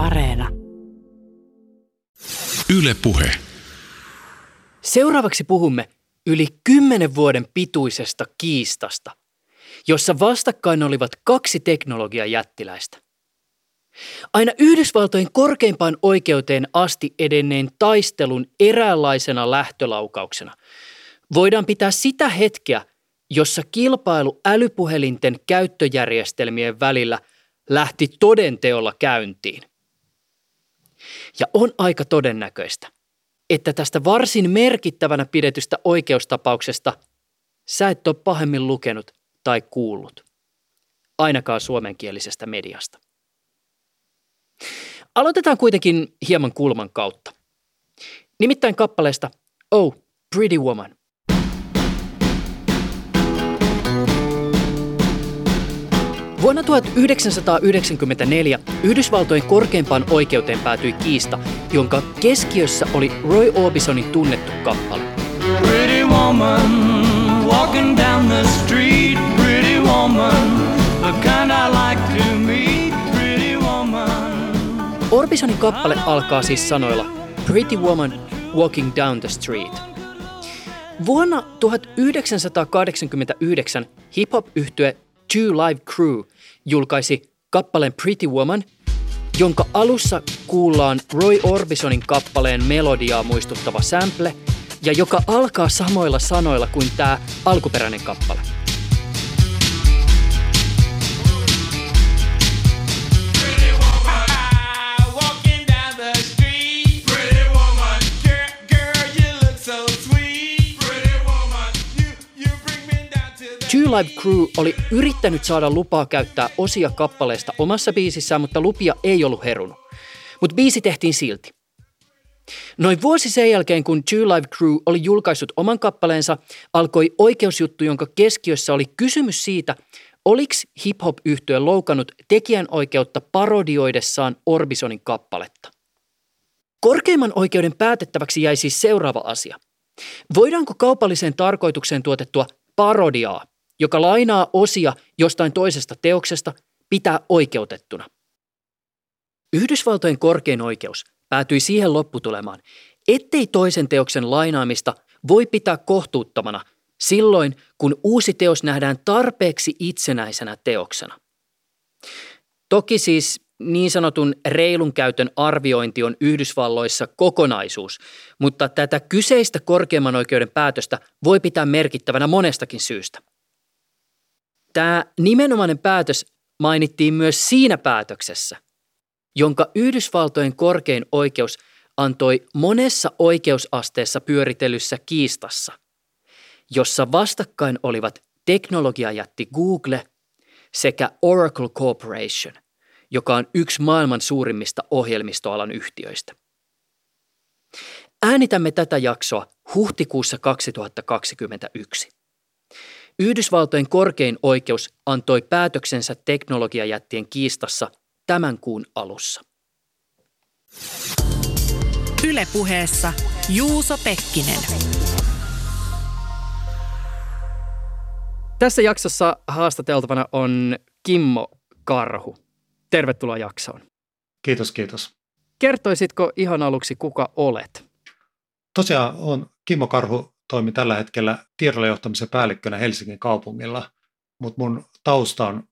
Areena. Yle Puhe. Seuraavaksi puhumme yli kymmenen vuoden pituisesta kiistasta, jossa vastakkain olivat kaksi teknologiajättiläistä. Aina Yhdysvaltojen korkeimpaan oikeuteen asti edenneen taistelun eräänlaisena lähtölaukauksena voidaan pitää sitä hetkeä, jossa kilpailu älypuhelinten käyttöjärjestelmien välillä lähti todenteolla käyntiin. Ja on aika todennäköistä, että tästä varsin merkittävänä pidetystä oikeustapauksesta sä et ole pahemmin lukenut tai kuullut, ainakaan suomenkielisestä mediasta. Aloitetaan kuitenkin hieman kulman kautta. Nimittäin kappaleesta Oh, Pretty Woman. Vuonna 1994 Yhdysvaltojen korkeimpaan oikeuteen päätyi kiista, jonka keskiössä oli Roy Orbisonin tunnettu kappale. Pretty woman walking down the street, pretty woman, the kind I like to meet, pretty woman. Orbisonin kappale alkaa siis sanoilla Pretty Woman Walking Down the Street. Vuonna 1989 hip-hop-yhtye Two Live Crew julkaisi kappaleen Pretty Woman, jonka alussa kuullaan Roy Orbisonin kappaleen melodiaa muistuttava sample ja joka alkaa samoilla sanoilla kuin tämä alkuperäinen kappale. Live Crew oli yrittänyt saada lupaa käyttää osia kappaleesta omassa biisissään, mutta lupia ei ollut herunut. Mutta biisi tehtiin silti. Noin vuosi sen jälkeen, kun Two Live Crew oli julkaissut oman kappaleensa, alkoi oikeusjuttu, jonka keskiössä oli kysymys siitä, oliko hip-hop yhtye loukannut tekijänoikeutta parodioidessaan Orbisonin kappaletta. Korkeimman oikeuden päätettäväksi jäi siis seuraava asia. Voidaanko kaupalliseen tarkoitukseen tuotettua parodiaa, joka lainaa osia jostain toisesta teoksesta, pitää oikeutettuna? Yhdysvaltojen korkein oikeus päätyi siihen lopputulemaan, ettei toisen teoksen lainaamista voi pitää kohtuuttomana silloin, kun uusi teos nähdään tarpeeksi itsenäisenä teoksena. Toki siis niin sanotun reilun käytön arviointi on Yhdysvalloissa kokonaisuus, mutta tätä kyseistä korkeimman oikeuden päätöstä voi pitää merkittävänä monestakin syystä. Tämä nimenomainen päätös mainittiin myös siinä päätöksessä, jonka Yhdysvaltojen korkein oikeus antoi monessa oikeusasteessa pyöritellyssä kiistassa, jossa vastakkain olivat teknologiajätti Google sekä Oracle Corporation, joka on yksi maailman suurimmista ohjelmistoalan yhtiöistä. Äänitämme tätä jaksoa huhtikuussa 2021. Yhdysvaltojen korkein oikeus antoi päätöksensä teknologiajättien kiistassa tämän kuun alussa. Ylepuheessa Juuso Pekkinen. Tässä jaksossa haastateltavana on Kimmo Karhu. Tervetuloa jaksoon. Kiitos, kiitos. Kertoisitko ihan aluksi, kuka olet? Tosiaan on Kimmo Karhu toimi tällä hetkellä tiedolla johtamisen päällikkönä Helsingin kaupungilla, mutta mun tausta on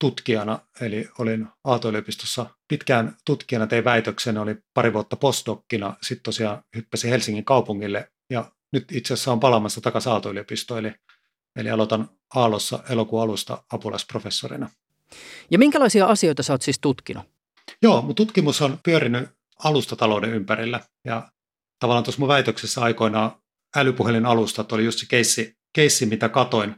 tutkijana, eli olin Aalto-yliopistossa pitkään tutkijana, tein väitöksen, oli pari vuotta postdokkina, sitten tosiaan hyppäsin Helsingin kaupungille ja nyt itse asiassa on palaamassa takaisin Aalto-yliopistoon, eli, eli aloitan Aallossa elokuun alusta apulaisprofessorina. Ja minkälaisia asioita sä oot siis tutkinut? Joo, mun tutkimus on pyörinyt alustatalouden ympärillä ja tavallaan tuossa mun väitöksessä aikoinaan älypuhelin alustat oli just se keissi, keissi mitä katoin.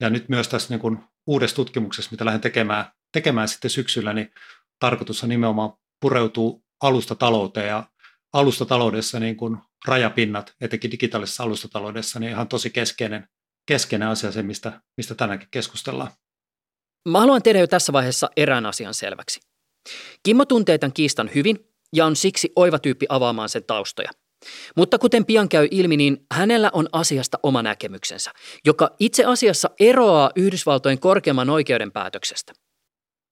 Ja nyt myös tässä niin kuin uudessa tutkimuksessa, mitä lähden tekemään, tekemään sitten syksyllä, niin tarkoitus on nimenomaan pureutuu alustatalouteen ja alustataloudessa niin kuin rajapinnat, etenkin digitaalisessa alustataloudessa, niin ihan tosi keskeinen, keskeinen asia se, mistä, mistä tänäänkin keskustellaan. Mä haluan tehdä jo tässä vaiheessa erään asian selväksi. Kimmo tuntee tämän kiistan hyvin ja on siksi oiva tyyppi avaamaan sen taustoja. Mutta kuten pian käy ilmi, niin hänellä on asiasta oma näkemyksensä, joka itse asiassa eroaa Yhdysvaltojen korkeimman oikeuden päätöksestä.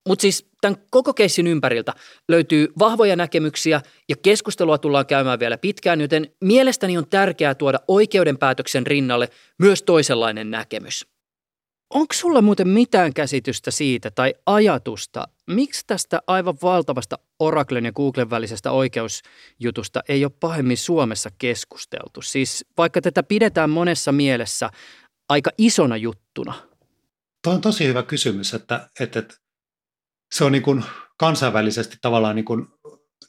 Mutta siis tämän koko keissin ympäriltä löytyy vahvoja näkemyksiä ja keskustelua tullaan käymään vielä pitkään, joten mielestäni on tärkeää tuoda oikeudenpäätöksen rinnalle myös toisenlainen näkemys. Onko sulla muuten mitään käsitystä siitä tai ajatusta, miksi tästä aivan valtavasta Oraclen ja Googlen välisestä oikeusjutusta ei ole pahemmin Suomessa keskusteltu? Siis vaikka tätä pidetään monessa mielessä aika isona juttuna. Tuo on tosi hyvä kysymys, että, että, että se on niin kuin kansainvälisesti tavallaan niin kuin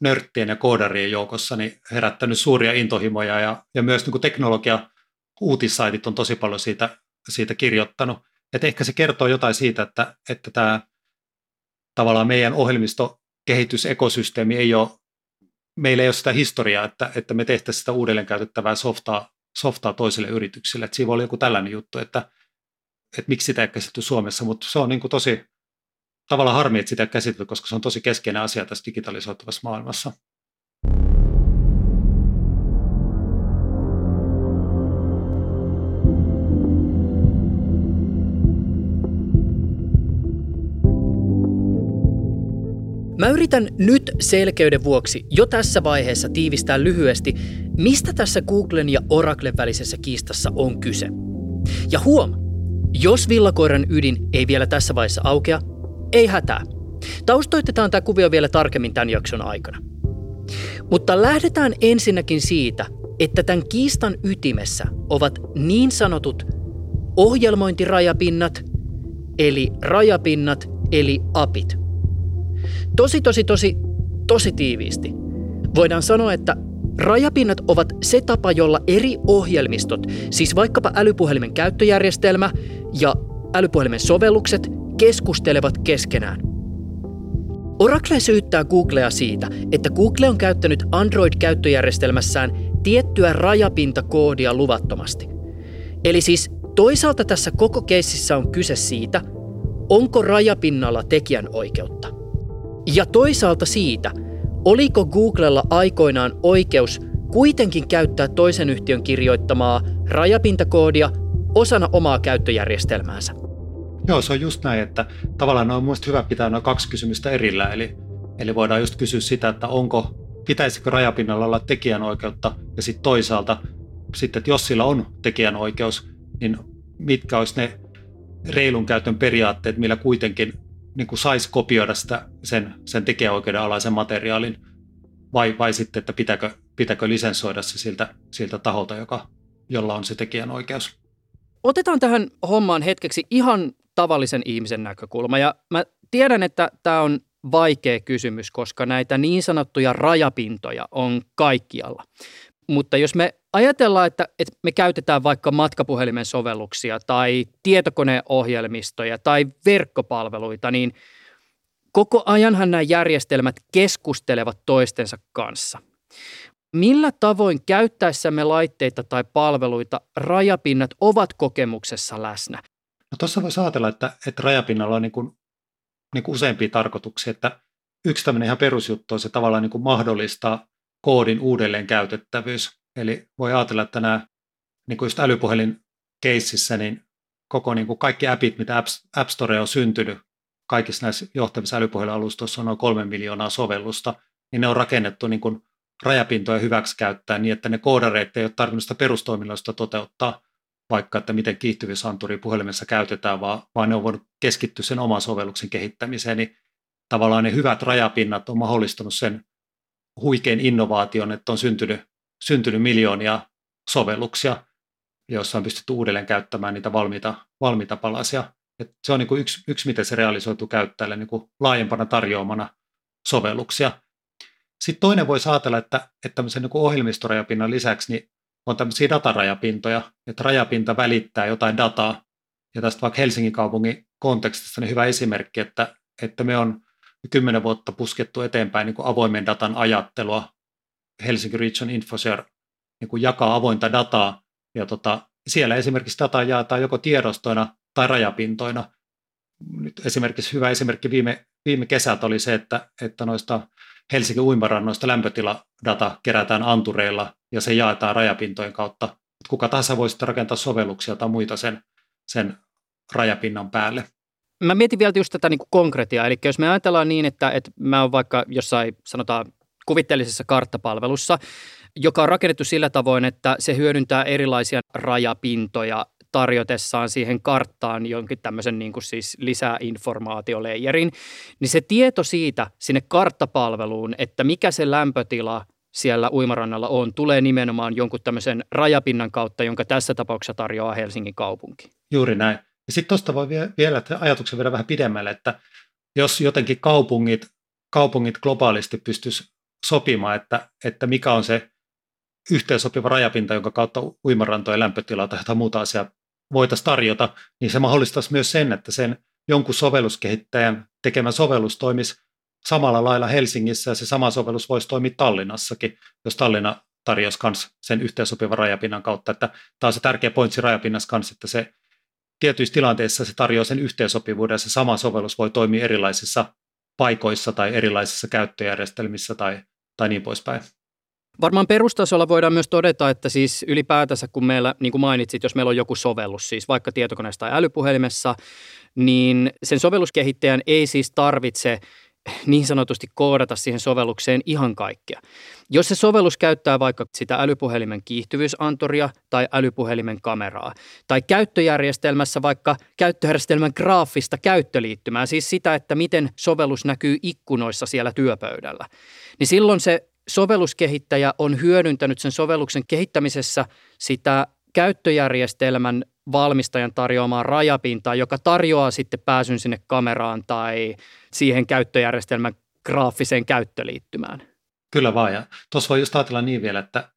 nörttien ja koodarien joukossa niin herättänyt suuria intohimoja ja, ja myös niin kuin teknologia uutissaitit on tosi paljon siitä, siitä kirjoittanut. Et ehkä se kertoo jotain siitä, että, että tämä tavallaan meidän ohjelmistokehitysekosysteemi ei ole, meillä ei ole sitä historiaa, että, että me tehtäisiin sitä uudelleen käytettävää softaa, softaa toiselle yrityksille. Että siinä voi olla joku tällainen juttu, että, että miksi sitä ei käsitelty Suomessa, mutta se on niin kuin tosi tavallaan harmi, että sitä ei käsitelty, koska se on tosi keskeinen asia tässä digitalisoituvassa maailmassa. Mä yritän nyt selkeyden vuoksi jo tässä vaiheessa tiivistää lyhyesti, mistä tässä Googlen ja Oraclen välisessä kiistassa on kyse. Ja huom, jos villakoiran ydin ei vielä tässä vaiheessa aukea, ei hätää. Taustoitetaan tämä kuvio vielä tarkemmin tämän jakson aikana. Mutta lähdetään ensinnäkin siitä, että tämän kiistan ytimessä ovat niin sanotut ohjelmointirajapinnat, eli rajapinnat, eli apit – tosi, tosi, tosi, tosi tiiviisti. Voidaan sanoa, että rajapinnat ovat se tapa, jolla eri ohjelmistot, siis vaikkapa älypuhelimen käyttöjärjestelmä ja älypuhelimen sovellukset, keskustelevat keskenään. Oracle syyttää Googlea siitä, että Google on käyttänyt Android-käyttöjärjestelmässään tiettyä rajapintakoodia luvattomasti. Eli siis toisaalta tässä koko keississä on kyse siitä, onko rajapinnalla tekijän oikeutta. Ja toisaalta siitä, oliko Googlella aikoinaan oikeus kuitenkin käyttää toisen yhtiön kirjoittamaa rajapintakoodia osana omaa käyttöjärjestelmäänsä. Joo, se on just näin, että tavallaan on mielestäni hyvä pitää noin kaksi kysymystä erillään. Eli, eli voidaan just kysyä sitä, että onko, pitäisikö rajapinnalla olla tekijänoikeutta ja sitten toisaalta, sitten, että jos sillä on tekijänoikeus, niin mitkä olisi ne reilun käytön periaatteet, millä kuitenkin niin kuin saisi kopioida sitä, sen, sen tekijäoikeuden alaisen materiaalin, vai, vai sitten, että pitääkö, pitääkö lisensoida se siltä, siltä taholta, joka, jolla on se tekijänoikeus. Otetaan tähän hommaan hetkeksi ihan tavallisen ihmisen näkökulma. Ja mä tiedän, että tämä on vaikea kysymys, koska näitä niin sanottuja rajapintoja on kaikkialla. Mutta jos me ajatellaan, että, että me käytetään vaikka matkapuhelimen sovelluksia tai tietokoneohjelmistoja tai verkkopalveluita, niin koko ajanhan nämä järjestelmät keskustelevat toistensa kanssa. Millä tavoin käyttäessämme laitteita tai palveluita rajapinnat ovat kokemuksessa läsnä? No tuossa voisi ajatella, että, että rajapinnalla on niin kuin, niin kuin useampia tarkoituksia, että yksi tämmöinen ihan perusjuttu on se tavallaan niin kuin mahdollistaa koodin uudelleen käytettävyys. Eli voi ajatella, että nämä niin kuin just älypuhelin keississä, niin koko niin kuin kaikki appit, mitä App Store on syntynyt, kaikissa näissä johtavissa älypuhelinalustoissa on noin kolme miljoonaa sovellusta, niin ne on rakennettu niin kuin rajapintoja hyväksi käyttää niin, että ne koodareet ei ole tarvinnut sitä toteuttaa, vaikka että miten kiihtyvyysanturi puhelimessa käytetään, vaan, vaan ne on voinut keskittyä sen oman sovelluksen kehittämiseen, niin tavallaan ne hyvät rajapinnat on mahdollistanut sen huikein innovaation, että on syntynyt, syntynyt miljoonia sovelluksia, joissa on pystytty uudelleen käyttämään niitä valmiita, valmiita palasia. Et se on niin kuin yksi, yksi, miten se realisoituu käyttäjälle niin kuin laajempana tarjoamana sovelluksia. Sitten toinen voi ajatella, että, että tämmöisen niin ohjelmistorajapinnan lisäksi niin on tämmöisiä datarajapintoja, että rajapinta välittää jotain dataa. Ja tästä vaikka Helsingin kaupungin kontekstissa niin hyvä esimerkki, että, että me on kymmenen vuotta puskettu eteenpäin niin kuin avoimen datan ajattelua. Helsinki Region Infoshare niin kuin jakaa avointa dataa, ja tota, siellä esimerkiksi dataa jaetaan joko tiedostoina tai rajapintoina. Nyt esimerkiksi hyvä esimerkki viime, viime kesältä oli se, että, että noista Helsingin uimarannoista lämpötiladata kerätään antureilla ja se jaetaan rajapintojen kautta. Kuka tahansa voi sitten rakentaa sovelluksia tai muita sen, sen rajapinnan päälle. Mä mietin vielä just tätä niin kuin konkretiaa, eli jos me ajatellaan niin, että, että mä oon vaikka jossain sanotaan kuvitteellisessa karttapalvelussa, joka on rakennettu sillä tavoin, että se hyödyntää erilaisia rajapintoja tarjotessaan siihen karttaan jonkin tämmöisen niin kuin siis lisäinformaatioleijerin, niin se tieto siitä sinne karttapalveluun, että mikä se lämpötila siellä uimarannalla on, tulee nimenomaan jonkun tämmöisen rajapinnan kautta, jonka tässä tapauksessa tarjoaa Helsingin kaupunki. Juuri näin. Ja sitten tuosta voi vielä ajatuksen viedä vähän pidemmälle, että jos jotenkin kaupungit, kaupungit globaalisti pystyisi sopimaan, että, että mikä on se yhteensopiva rajapinta, jonka kautta uimarantojen lämpötila tai jotain muuta asiaa voitaisiin tarjota, niin se mahdollistaisi myös sen, että sen jonkun sovelluskehittäjän tekemä sovellus toimisi samalla lailla Helsingissä ja se sama sovellus voisi toimia Tallinnassakin, jos Tallinna tarjosi myös sen yhteensopivan rajapinnan kautta. Että tämä on se tärkeä pointsi rajapinnassa kanssa, että se tietyissä tilanteissa se tarjoaa sen yhteensopivuuden ja se sama sovellus voi toimia erilaisissa paikoissa tai erilaisissa käyttöjärjestelmissä tai, tai niin poispäin. Varmaan perustasolla voidaan myös todeta, että siis ylipäätänsä kun meillä, niin kuin mainitsit, jos meillä on joku sovellus, siis vaikka tietokoneessa tai älypuhelimessa, niin sen sovelluskehittäjän ei siis tarvitse niin sanotusti koodata siihen sovellukseen ihan kaikkea. Jos se sovellus käyttää vaikka sitä älypuhelimen kiihtyvyysantoria tai älypuhelimen kameraa, tai käyttöjärjestelmässä vaikka käyttöjärjestelmän graafista käyttöliittymää, siis sitä, että miten sovellus näkyy ikkunoissa siellä työpöydällä, niin silloin se sovelluskehittäjä on hyödyntänyt sen sovelluksen kehittämisessä sitä käyttöjärjestelmän valmistajan tarjoamaa rajapintaa, joka tarjoaa sitten pääsyn sinne kameraan tai siihen käyttöjärjestelmän graafiseen käyttöliittymään. Kyllä vaan, ja tuossa voi just ajatella niin vielä, että,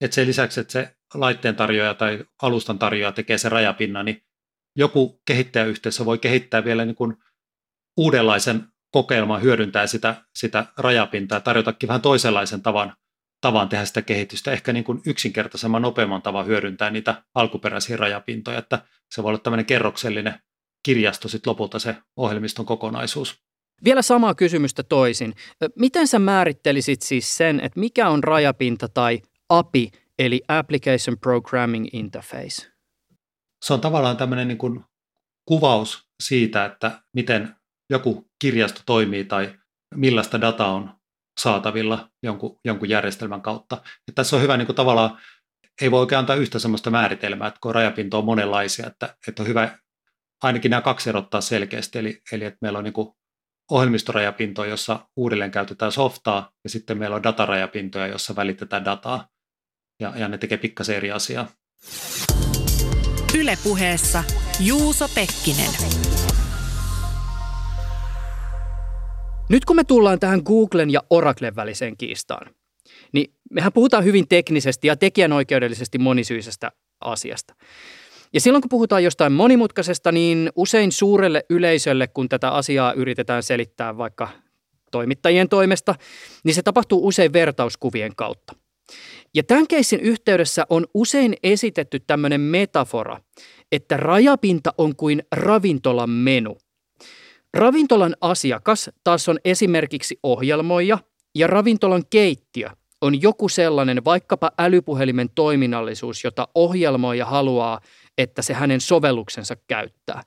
että sen lisäksi, että se laitteen tarjoaja tai alustan tarjoaja tekee sen rajapinnan, niin joku kehittäjäyhteisö voi kehittää vielä niin kuin uudenlaisen kokeilma hyödyntää sitä, sitä rajapintaa ja tarjotakin vähän toisenlaisen tavan, tavan tehdä sitä kehitystä, ehkä niin kuin yksinkertaisemman, nopeamman tavan hyödyntää niitä alkuperäisiä rajapintoja, että se voi olla tämmöinen kerroksellinen kirjasto sitten lopulta se ohjelmiston kokonaisuus. Vielä samaa kysymystä toisin. Miten sä määrittelisit siis sen, että mikä on rajapinta tai API, eli Application Programming Interface? Se on tavallaan tämmöinen niin kuin kuvaus siitä, että miten joku kirjasto toimii tai millaista dataa on saatavilla jonkun, jonkun järjestelmän kautta. Ja tässä on hyvä niin kuin tavallaan, ei voi oikein antaa yhtä sellaista määritelmää, että kun rajapinto on monenlaisia, että, että on hyvä ainakin nämä kaksi erottaa selkeästi, eli, eli että meillä on niin ohjelmistorajapintoja, jossa uudelleen käytetään softaa, ja sitten meillä on datarajapintoja, jossa välitetään dataa, ja, ja ne tekee pikkasen eri asiaa. Ylepuheessa Juuso Pekkinen. Nyt kun me tullaan tähän Googlen ja Oraclen väliseen kiistaan, niin mehän puhutaan hyvin teknisesti ja tekijänoikeudellisesti monisyisestä asiasta. Ja silloin kun puhutaan jostain monimutkaisesta, niin usein suurelle yleisölle, kun tätä asiaa yritetään selittää vaikka toimittajien toimesta, niin se tapahtuu usein vertauskuvien kautta. Ja tämän keissin yhteydessä on usein esitetty tämmöinen metafora, että rajapinta on kuin ravintolan menu. Ravintolan asiakas taas on esimerkiksi ohjelmoija ja ravintolan keittiö on joku sellainen vaikkapa älypuhelimen toiminnallisuus, jota ohjelmoija haluaa, että se hänen sovelluksensa käyttää.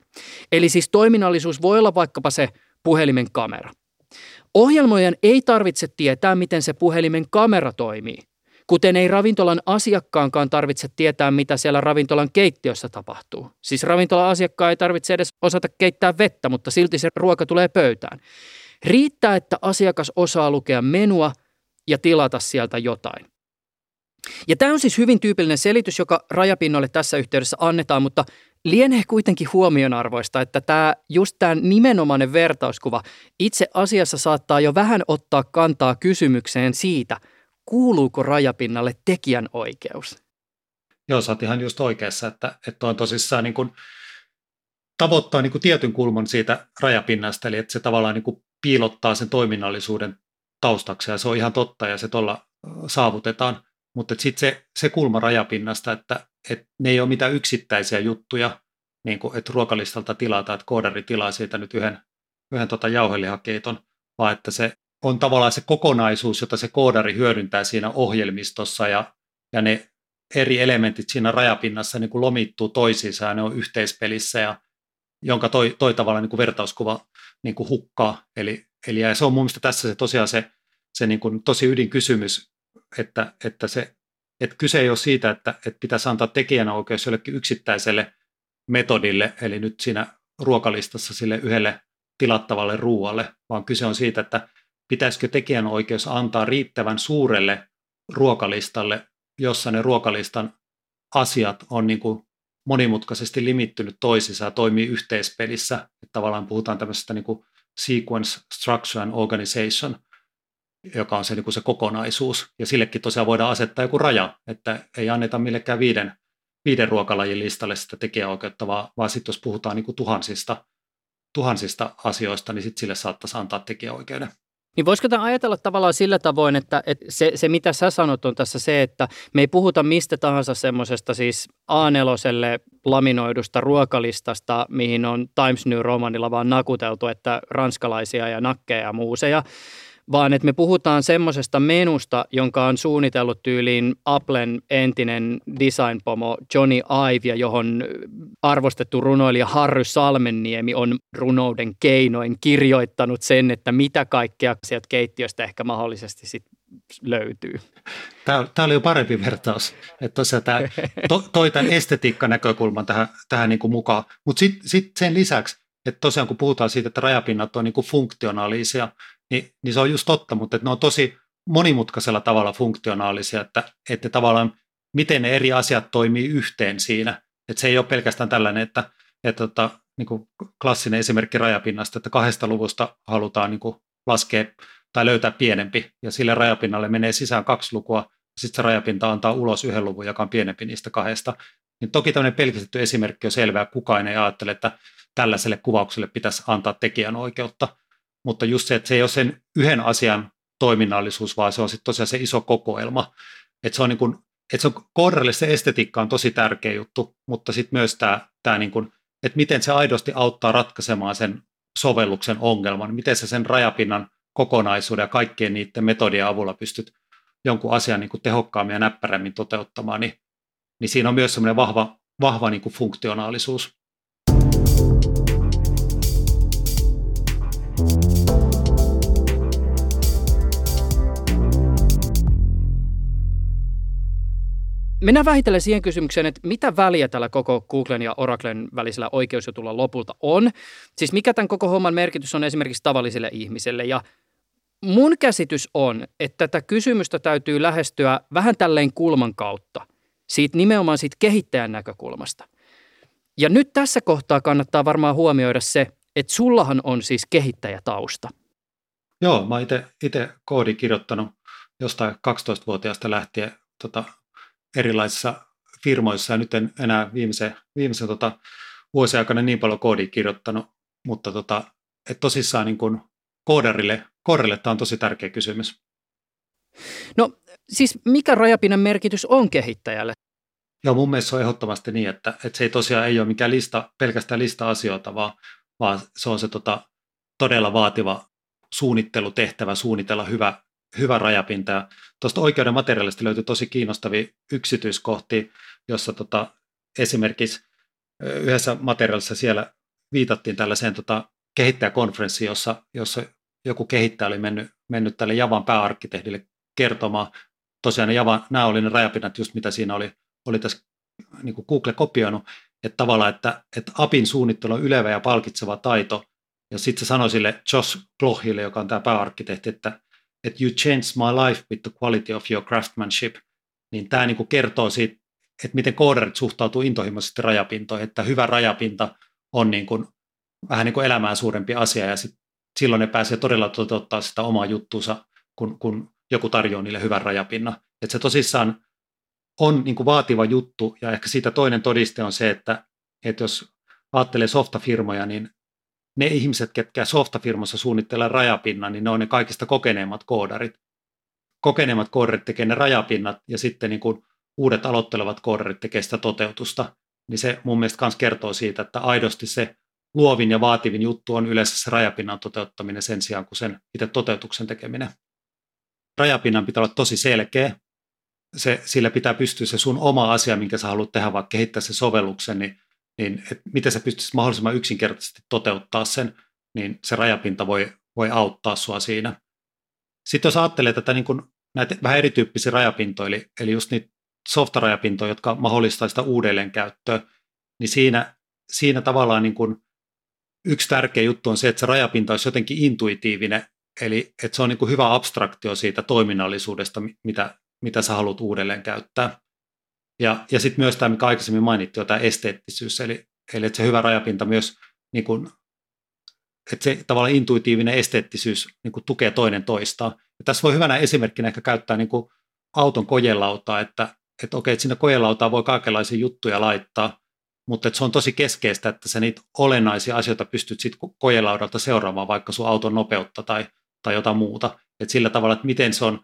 Eli siis toiminnallisuus voi olla vaikkapa se puhelimen kamera. Ohjelmoijan ei tarvitse tietää, miten se puhelimen kamera toimii, Kuten ei ravintolan asiakkaankaan tarvitse tietää, mitä siellä ravintolan keittiössä tapahtuu. Siis ravintolan asiakkaan ei tarvitse edes osata keittää vettä, mutta silti se ruoka tulee pöytään. Riittää, että asiakas osaa lukea menua ja tilata sieltä jotain. Ja tämä on siis hyvin tyypillinen selitys, joka rajapinnolle tässä yhteydessä annetaan, mutta lienee kuitenkin huomionarvoista, että tämä, just tämä nimenomainen vertauskuva itse asiassa saattaa jo vähän ottaa kantaa kysymykseen siitä – kuuluuko rajapinnalle tekijän oikeus? Joo, sä oot ihan just oikeassa, että, että on tosissaan niin kuin, tavoittaa niin kuin tietyn kulman siitä rajapinnasta, eli että se tavallaan niin kuin piilottaa sen toiminnallisuuden taustaksi, ja se on ihan totta, ja se tuolla saavutetaan. Mutta sitten se, se kulma rajapinnasta, että, että ne ei ole mitään yksittäisiä juttuja, niin kuin, että ruokalistalta tilataan, että koodari tilaa siitä nyt yhden, yhden tota jauhelihakeiton, vaan että se on tavallaan se kokonaisuus, jota se koodari hyödyntää siinä ohjelmistossa ja, ja ne eri elementit siinä rajapinnassa niin kuin lomittuu toisiinsa ja ne on yhteispelissä ja, jonka toi, toi tavallaan niin kuin vertauskuva niin kuin hukkaa. Eli, eli ja se on mun mielestä tässä se tosiaan se, se niin kuin tosi ydinkysymys, että, että, se, että kyse ei ole siitä, että, että pitäisi antaa tekijänoikeus jollekin yksittäiselle metodille, eli nyt siinä ruokalistassa sille yhdelle tilattavalle ruualle, vaan kyse on siitä, että pitäisikö tekijänoikeus antaa riittävän suurelle ruokalistalle, jossa ne ruokalistan asiat on niin kuin monimutkaisesti limittynyt toisiinsa ja toimii yhteispelissä. Että tavallaan puhutaan tämmöisestä niin kuin sequence, structure and organization, joka on se, niin kuin se kokonaisuus. Ja sillekin tosiaan voidaan asettaa joku raja, että ei anneta millekään viiden, viiden ruokalajin listalle sitä tekijäoikeutta, vaan, vaan sitten jos puhutaan niin kuin tuhansista, tuhansista asioista, niin sitten sille saattaisi antaa tekijäoikeuden. Niin voisiko tämä ajatella tavallaan sillä tavoin, että, että se, se mitä sä sanot on tässä se, että me ei puhuta mistä tahansa semmoisesta siis a laminoidusta ruokalistasta, mihin on Times New Romanilla vaan nakuteltu, että ranskalaisia ja nakkeja ja muuseja, vaan että me puhutaan semmoisesta menusta, jonka on suunnitellut tyyliin Applen entinen designpomo Johnny Ive, ja johon arvostettu runoilija Harry Salmenniemi on runouden keinoin kirjoittanut sen, että mitä kaikkea sieltä keittiöstä ehkä mahdollisesti sit löytyy. Tämä, tämä oli jo parempi vertaus, että tosiaan tämä to, toi tämän estetiikkanäkökulman tähän, tähän niin kuin mukaan, mutta sitten sit sen lisäksi, että tosiaan kun puhutaan siitä, että rajapinnat on niin kuin funktionaalisia, niin, niin se on just totta, mutta että ne on tosi monimutkaisella tavalla funktionaalisia, että, että tavallaan miten ne eri asiat toimii yhteen siinä. Että se ei ole pelkästään tällainen, että, että, että niin kuin klassinen esimerkki rajapinnasta, että kahdesta luvusta halutaan niin kuin laskea tai löytää pienempi, ja sille rajapinnalle menee sisään kaksi lukua, sitten se rajapinta antaa ulos yhden luvun, joka on pienempi niistä kahdesta. Niin toki tämmöinen pelkistetty esimerkki on selvää, kukaan ei ajattele, että tällaiselle kuvaukselle pitäisi antaa tekijänoikeutta, mutta just se, että se ei ole sen yhden asian toiminnallisuus, vaan se on sitten tosiaan se iso kokoelma. Että se on niin kuin, että se on koodarille se estetiikka on tosi tärkeä juttu, mutta sitten myös tämä, tämä niin kuin, että miten se aidosti auttaa ratkaisemaan sen sovelluksen ongelman, miten se sen rajapinnan kokonaisuuden ja kaikkien niiden metodien avulla pystyt jonkun asian niin kuin tehokkaammin ja näppärämmin toteuttamaan, niin, niin siinä on myös semmoinen vahva, vahva niin kuin funktionaalisuus. Mennään vähitellen siihen kysymykseen, että mitä väliä tällä koko Googlen ja Oraclen välisellä oikeusjutulla lopulta on. Siis mikä tämän koko homman merkitys on esimerkiksi tavallisille ihmisille. Ja mun käsitys on, että tätä kysymystä täytyy lähestyä vähän tälleen kulman kautta. Siitä nimenomaan siitä kehittäjän näkökulmasta. Ja nyt tässä kohtaa kannattaa varmaan huomioida se, että sullahan on siis kehittäjätausta. Joo, mä itse koodi kirjoittanut jostain 12-vuotiaasta lähtien tota, erilaisissa firmoissa ja nyt en enää viimeisen, viimeisen tota, vuosien aikana niin paljon koodia kirjoittanut, mutta tota, et tosissaan niin kuin koodarille, koodarille tämä on tosi tärkeä kysymys. No siis mikä rajapinnan merkitys on kehittäjälle? Joo, mun mielestä se on ehdottomasti niin, että, että se ei tosiaan ei ole mikään lista, pelkästään lista asioita, vaan, vaan se on se tota, todella vaativa suunnittelutehtävä, suunnitella hyvä, hyvä rajapinta. Ja tuosta oikeuden materiaalista löytyy tosi kiinnostavia yksityiskohtia, jossa tota, esimerkiksi yhdessä materiaalissa siellä viitattiin tällaiseen tota, kehittäjäkonferenssiin, jossa, jossa joku kehittäjä oli mennyt, mennyt tälle Javan pääarkkitehdille kertomaan. Tosiaan ne Javan, nämä oli ne rajapinnat, just mitä siinä oli, oli tässä niin kuin Google kopioinut, että tavallaan, että, että APin suunnittelu on ylevä ja palkitseva taito, ja sitten se sanoi sille Josh Blochille, joka on tämä pääarkkitehti, että, että you changed my life with the quality of your craftsmanship, niin tämä niin kertoo siitä, että miten koodarit suhtautuu intohimoisesti rajapintoihin, että hyvä rajapinta on niin kuin, vähän niin kuin elämään suurempi asia ja sit, silloin ne pääsee todella toteuttaa sitä omaa juttuunsa, kun, kun joku tarjoaa niille hyvän rajapinnan. Että se tosissaan on niin kuin vaativa juttu ja ehkä siitä toinen todiste on se, että, että jos ajattelee softafirmoja, niin ne ihmiset, ketkä softafirmassa suunnittelevat rajapinnan, niin ne on ne kaikista kokeneemmat koodarit. Kokeneemmat koodarit tekee ne rajapinnat ja sitten niin kuin uudet aloittelevat koodarit tekee sitä toteutusta. Niin se mun mielestä myös kertoo siitä, että aidosti se luovin ja vaativin juttu on yleensä se rajapinnan toteuttaminen sen sijaan kuin sen itse toteutuksen tekeminen. Rajapinnan pitää olla tosi selkeä. Se, sillä pitää pystyä se sun oma asia, minkä sä haluat tehdä, vaikka kehittää se sovelluksen, niin niin että miten sä pystyisit mahdollisimman yksinkertaisesti toteuttaa sen, niin se rajapinta voi, voi auttaa sua siinä. Sitten jos ajattelee tätä niin kuin näitä vähän erityyppisiä rajapintoja, eli, eli just niitä softarajapintoja, jotka mahdollistaa sitä uudelleenkäyttöä, niin siinä, siinä tavallaan niin kuin yksi tärkeä juttu on se, että se rajapinta olisi jotenkin intuitiivinen, eli että se on niin kuin hyvä abstraktio siitä toiminnallisuudesta, mitä, mitä sä haluat uudelleen käyttää. Ja, ja sitten myös tämä, mikä aikaisemmin mainittiin, tämä esteettisyys, eli, eli että se hyvä rajapinta myös, niin kuin, että se tavallaan intuitiivinen esteettisyys niin kuin tukee toinen toistaan. Ja tässä voi hyvänä esimerkkinä ehkä käyttää niin kuin auton kojelautaa, että, että okei, että sinne kojelautaan voi kaikenlaisia juttuja laittaa, mutta että se on tosi keskeistä, että sä niitä olennaisia asioita pystyt sitten kojelaudalta seuraamaan, vaikka sun auton nopeutta tai, tai jotain muuta. Että sillä tavalla, että miten se on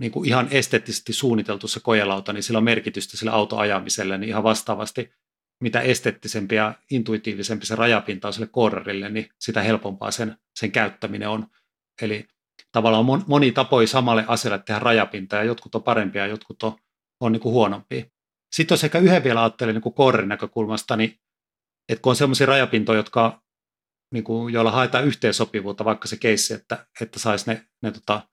niin kuin ihan esteettisesti suunniteltu se kojelauta, niin sillä on merkitystä sille autoajamiselle, niin ihan vastaavasti mitä esteettisempi ja intuitiivisempi se rajapinta on sille koorarille, niin sitä helpompaa sen, sen käyttäminen on. Eli tavallaan on moni tapoja samalle asialle tehdä rajapinta, ja jotkut on parempia ja jotkut on, on niin kuin huonompia. Sitten jos ehkä yhden vielä ajattelee niin koorin näkökulmasta, niin että kun on sellaisia rajapintoja, jotka, niin kuin, joilla haetaan yhteensopivuutta, vaikka se keissi, että, että saisi ne, ne tota,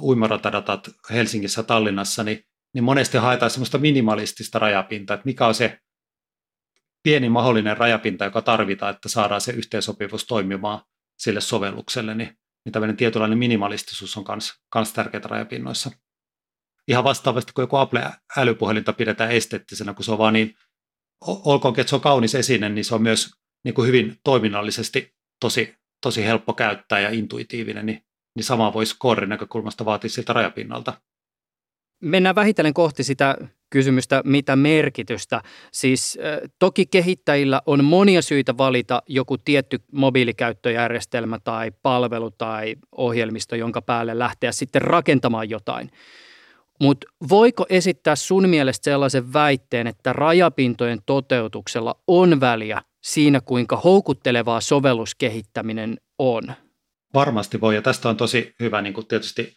uimaratadatat Helsingissä Tallinnassa, niin, niin monesti haetaan sellaista minimalistista rajapintaa, että mikä on se pieni mahdollinen rajapinta, joka tarvitaan, että saadaan se yhteensopivuus toimimaan sille sovellukselle, niin, niin tämmöinen tietynlainen minimalistisuus on myös tärkeää rajapinnoissa. Ihan vastaavasti, kun joku Apple-älypuhelinta pidetään esteettisenä, kun se on vaan niin, olkoonkin, että se on kaunis esine, niin se on myös niin kuin hyvin toiminnallisesti tosi, tosi helppo käyttää ja intuitiivinen, niin niin sama voisi koorin näkökulmasta vaatia siltä rajapinnalta. Mennään vähitellen kohti sitä kysymystä, mitä merkitystä. Siis toki kehittäjillä on monia syitä valita joku tietty mobiilikäyttöjärjestelmä tai palvelu tai ohjelmisto, jonka päälle lähteä sitten rakentamaan jotain. Mutta voiko esittää sun mielestä sellaisen väitteen, että rajapintojen toteutuksella on väliä siinä, kuinka houkuttelevaa sovelluskehittäminen on? Varmasti voi, ja tästä on tosi hyvä niin kuin tietysti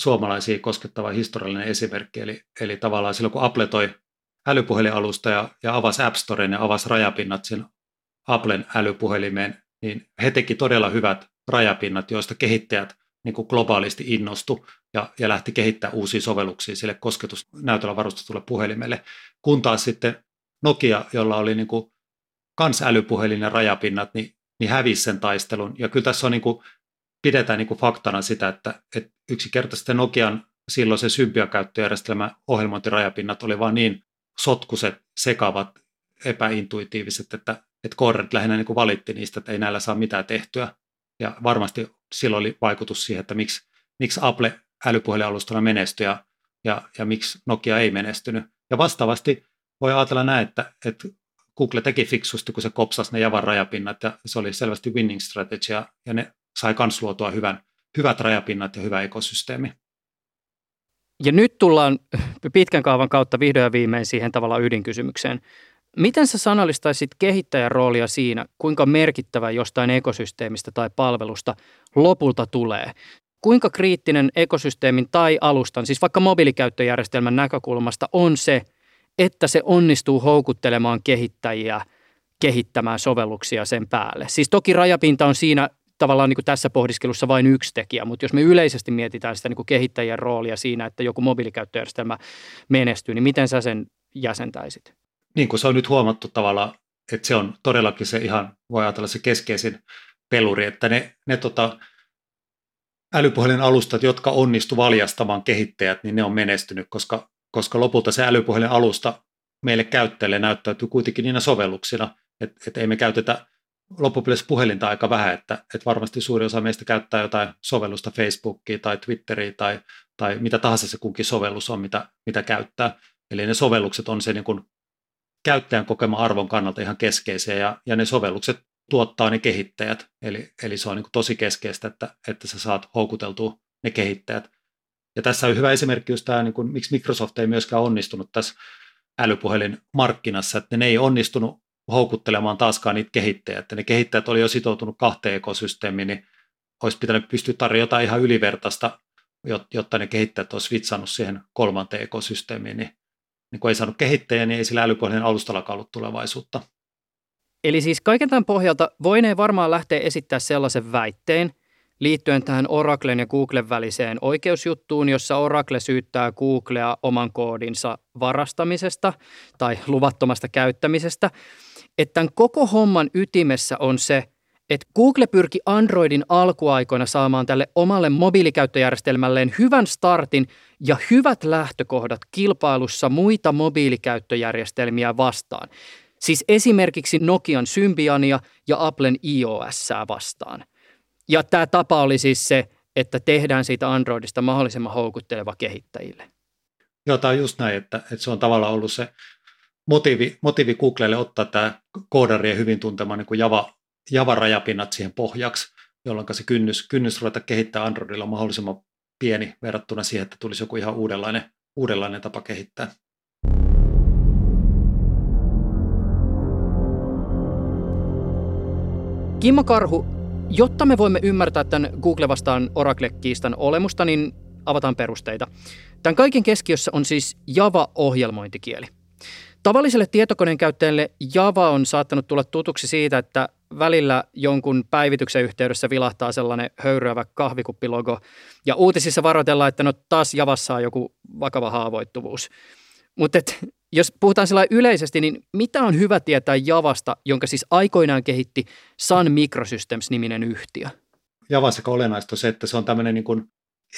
suomalaisia koskettava historiallinen esimerkki, eli, eli tavallaan silloin kun Apple toi älypuhelinalusta ja, ja avasi App Storen ja avasi rajapinnat sen Applen älypuhelimeen, niin he teki todella hyvät rajapinnat, joista kehittäjät niin kuin globaalisti innostu ja, ja lähti kehittämään uusia sovelluksia sille kosketusnäytöllä varustetulle puhelimelle, kun taas sitten Nokia, jolla oli niin kuin kans älypuhelin ja rajapinnat, niin, niin hävisi sen taistelun. Ja kyllä tässä on niin kuin pidetään niin kuin faktana sitä, että, että yksinkertaisesti Nokian silloin se symbiakäyttöjärjestelmä ohjelmointirajapinnat oli vain niin sotkuset, sekavat, epäintuitiiviset, että, että Corret lähinnä niin kuin valitti niistä, että ei näillä saa mitään tehtyä. Ja varmasti silloin oli vaikutus siihen, että miksi, miksi Apple älypuhelinalustalla menestyi ja, ja, ja miksi Nokia ei menestynyt. Ja vastaavasti voi ajatella näin, että, että Google teki fiksusti, kun se kopsasi ne Javan rajapinnat, ja se oli selvästi winning strategy, ja ne sai myös luotua hyvän, hyvät rajapinnat ja hyvä ekosysteemi. Ja nyt tullaan pitkän kaavan kautta vihdoin ja viimein siihen tavallaan ydinkysymykseen. Miten sä sanallistaisit kehittäjän roolia siinä, kuinka merkittävä jostain ekosysteemistä tai palvelusta lopulta tulee? Kuinka kriittinen ekosysteemin tai alustan, siis vaikka mobiilikäyttöjärjestelmän näkökulmasta on se, että se onnistuu houkuttelemaan kehittäjiä kehittämään sovelluksia sen päälle. Siis toki rajapinta on siinä tavallaan niin kuin tässä pohdiskelussa vain yksi tekijä, mutta jos me yleisesti mietitään sitä niin kuin kehittäjien roolia siinä, että joku mobiilikäyttöjärjestelmä menestyy, niin miten sä sen jäsentäisit? Niin kuin se on nyt huomattu tavallaan, että se on todellakin se ihan, voi ajatella se keskeisin peluri, että ne, ne tota, älypuhelin alustat, jotka onnistu valjastamaan kehittäjät, niin ne on menestynyt, koska, koska lopulta se älypuhelin alusta meille käyttäjille näyttäytyy kuitenkin niinä sovelluksina, että, että ei me käytetä loppupeleissä puhelinta aika vähän, että, että varmasti suuri osa meistä käyttää jotain sovellusta Facebookia tai Twitteriä tai, tai mitä tahansa se kunkin sovellus on, mitä, mitä käyttää. Eli ne sovellukset on se niin kuin käyttäjän kokema arvon kannalta ihan keskeisiä ja, ja ne sovellukset tuottaa ne kehittäjät. Eli, eli se on niin kuin tosi keskeistä, että, että sä saat houkuteltua ne kehittäjät. Ja tässä on hyvä esimerkki just tämä, niin kuin, miksi Microsoft ei myöskään onnistunut tässä älypuhelin markkinassa, että ne ei onnistunut houkuttelemaan taaskaan niitä kehittäjiä, että ne kehittäjät oli jo sitoutunut kahteen ekosysteemiin, niin olisi pitänyt pystyä tarjota ihan ylivertaista, jotta ne kehittäjät olisi vitsannut siihen kolmanteen ekosysteemiin, niin, niin kun ei saanut kehittäjiä, niin ei sillä älypohjainen alustallakaan ollut tulevaisuutta. Eli siis kaiken tämän pohjalta voinee varmaan lähteä esittää sellaisen väitteen liittyen tähän Oraclen ja Googlen väliseen oikeusjuttuun, jossa Oracle syyttää Googlea oman koodinsa varastamisesta tai luvattomasta käyttämisestä, että tämän koko homman ytimessä on se, että Google pyrki Androidin alkuaikoina saamaan tälle omalle mobiilikäyttöjärjestelmälleen hyvän startin ja hyvät lähtökohdat kilpailussa muita mobiilikäyttöjärjestelmiä vastaan. Siis esimerkiksi Nokian Symbiania ja Applen iOS vastaan. Ja tämä tapa oli siis se, että tehdään siitä Androidista mahdollisimman houkutteleva kehittäjille. Joo, tämä on just näin, että, että se on tavallaan ollut se motiivi, motiivi Googlelle ottaa tämä koodarien hyvin tuntema niin kuin Java, Java-rajapinnat siihen pohjaksi, jolloin se kynnys, kynnys ruveta kehittämään Androidilla on mahdollisimman pieni verrattuna siihen, että tulisi joku ihan uudenlainen, uudenlainen tapa kehittää. Kimmo Karhu, jotta me voimme ymmärtää tämän Google vastaan Oracle-kiistan olemusta, niin avataan perusteita. Tämän kaiken keskiössä on siis Java-ohjelmointikieli. Tavalliselle tietokoneen käyttäjälle Java on saattanut tulla tutuksi siitä, että välillä jonkun päivityksen yhteydessä vilahtaa sellainen höyryävä kahvikuppilogo ja uutisissa varoitellaan, että no taas Javassa on joku vakava haavoittuvuus. Mutta jos puhutaan sillä yleisesti, niin mitä on hyvä tietää Javasta, jonka siis aikoinaan kehitti Sun Microsystems-niminen yhtiö? Java sekä olennaista on se, että se on tämmöinen niin kuin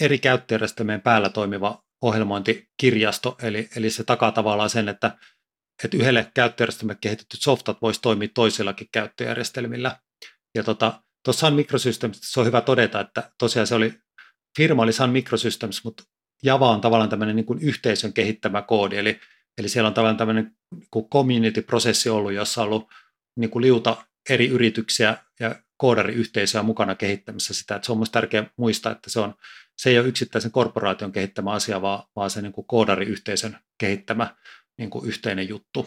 eri käyttäjärjestelmien päällä toimiva ohjelmointikirjasto, eli, eli se takaa tavallaan sen, että, että yhdelle käyttöjärjestelmälle kehitetyt softat voisi toimia toisillakin käyttöjärjestelmillä. Ja tota, tuossa Sun Microsystems se on hyvä todeta, että tosiaan se oli, firma oli Sun Microsystems, mutta Java on tavallaan tämmöinen niin kuin yhteisön kehittämä koodi, eli Eli siellä on tavallaan tämmöinen niin community-prosessi ollut, jossa on ollut niin kuin liuta eri yrityksiä ja koodariyhteisöä mukana kehittämässä sitä. Että se on myös tärkeää muistaa, että se, on, se ei ole yksittäisen korporaation kehittämä asia, vaan, vaan se niin kuin koodariyhteisön kehittämä niin kuin yhteinen juttu.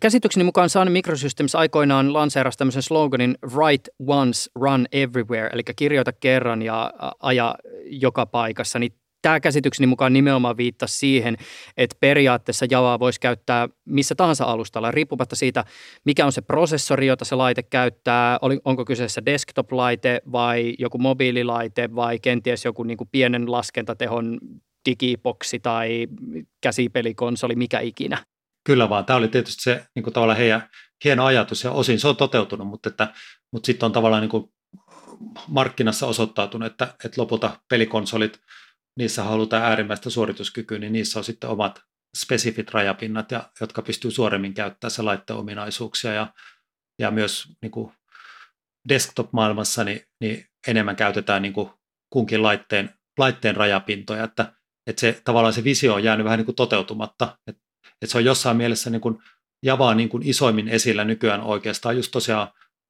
Käsitykseni mukaan Sun Microsystems aikoinaan lanseerasi tämmöisen sloganin Write once, run everywhere, eli kirjoita kerran ja aja joka paikassa. Niin tämä käsitykseni mukaan nimenomaan viittasi siihen, että periaatteessa Javaa voisi käyttää missä tahansa alustalla, riippumatta siitä, mikä on se prosessori, jota se laite käyttää, onko kyseessä desktop-laite vai joku mobiililaite vai kenties joku niin kuin pienen laskentatehon digiboksi tai käsipelikonsoli, mikä ikinä. Kyllä vaan, tämä oli tietysti se niin kuin tavallaan heidän hieno ajatus ja osin se on toteutunut, mutta, että, mutta sitten on tavallaan niin kuin markkinassa osoittautunut, että, että lopulta pelikonsolit – niissä halutaan äärimmäistä suorituskykyä, niin niissä on sitten omat spesifit rajapinnat, ja, jotka pystyy suoremmin käyttämään se laitteen ominaisuuksia. Ja, ja myös niin kuin desktop-maailmassa niin, niin enemmän käytetään niin kuin kunkin laitteen, laitteen rajapintoja, että, että se, tavallaan se visio on jäänyt vähän niin kuin toteutumatta. Että, että se on jossain mielessä niin kuin Javaa niin kuin isoimmin esillä nykyään oikeastaan just tosiaan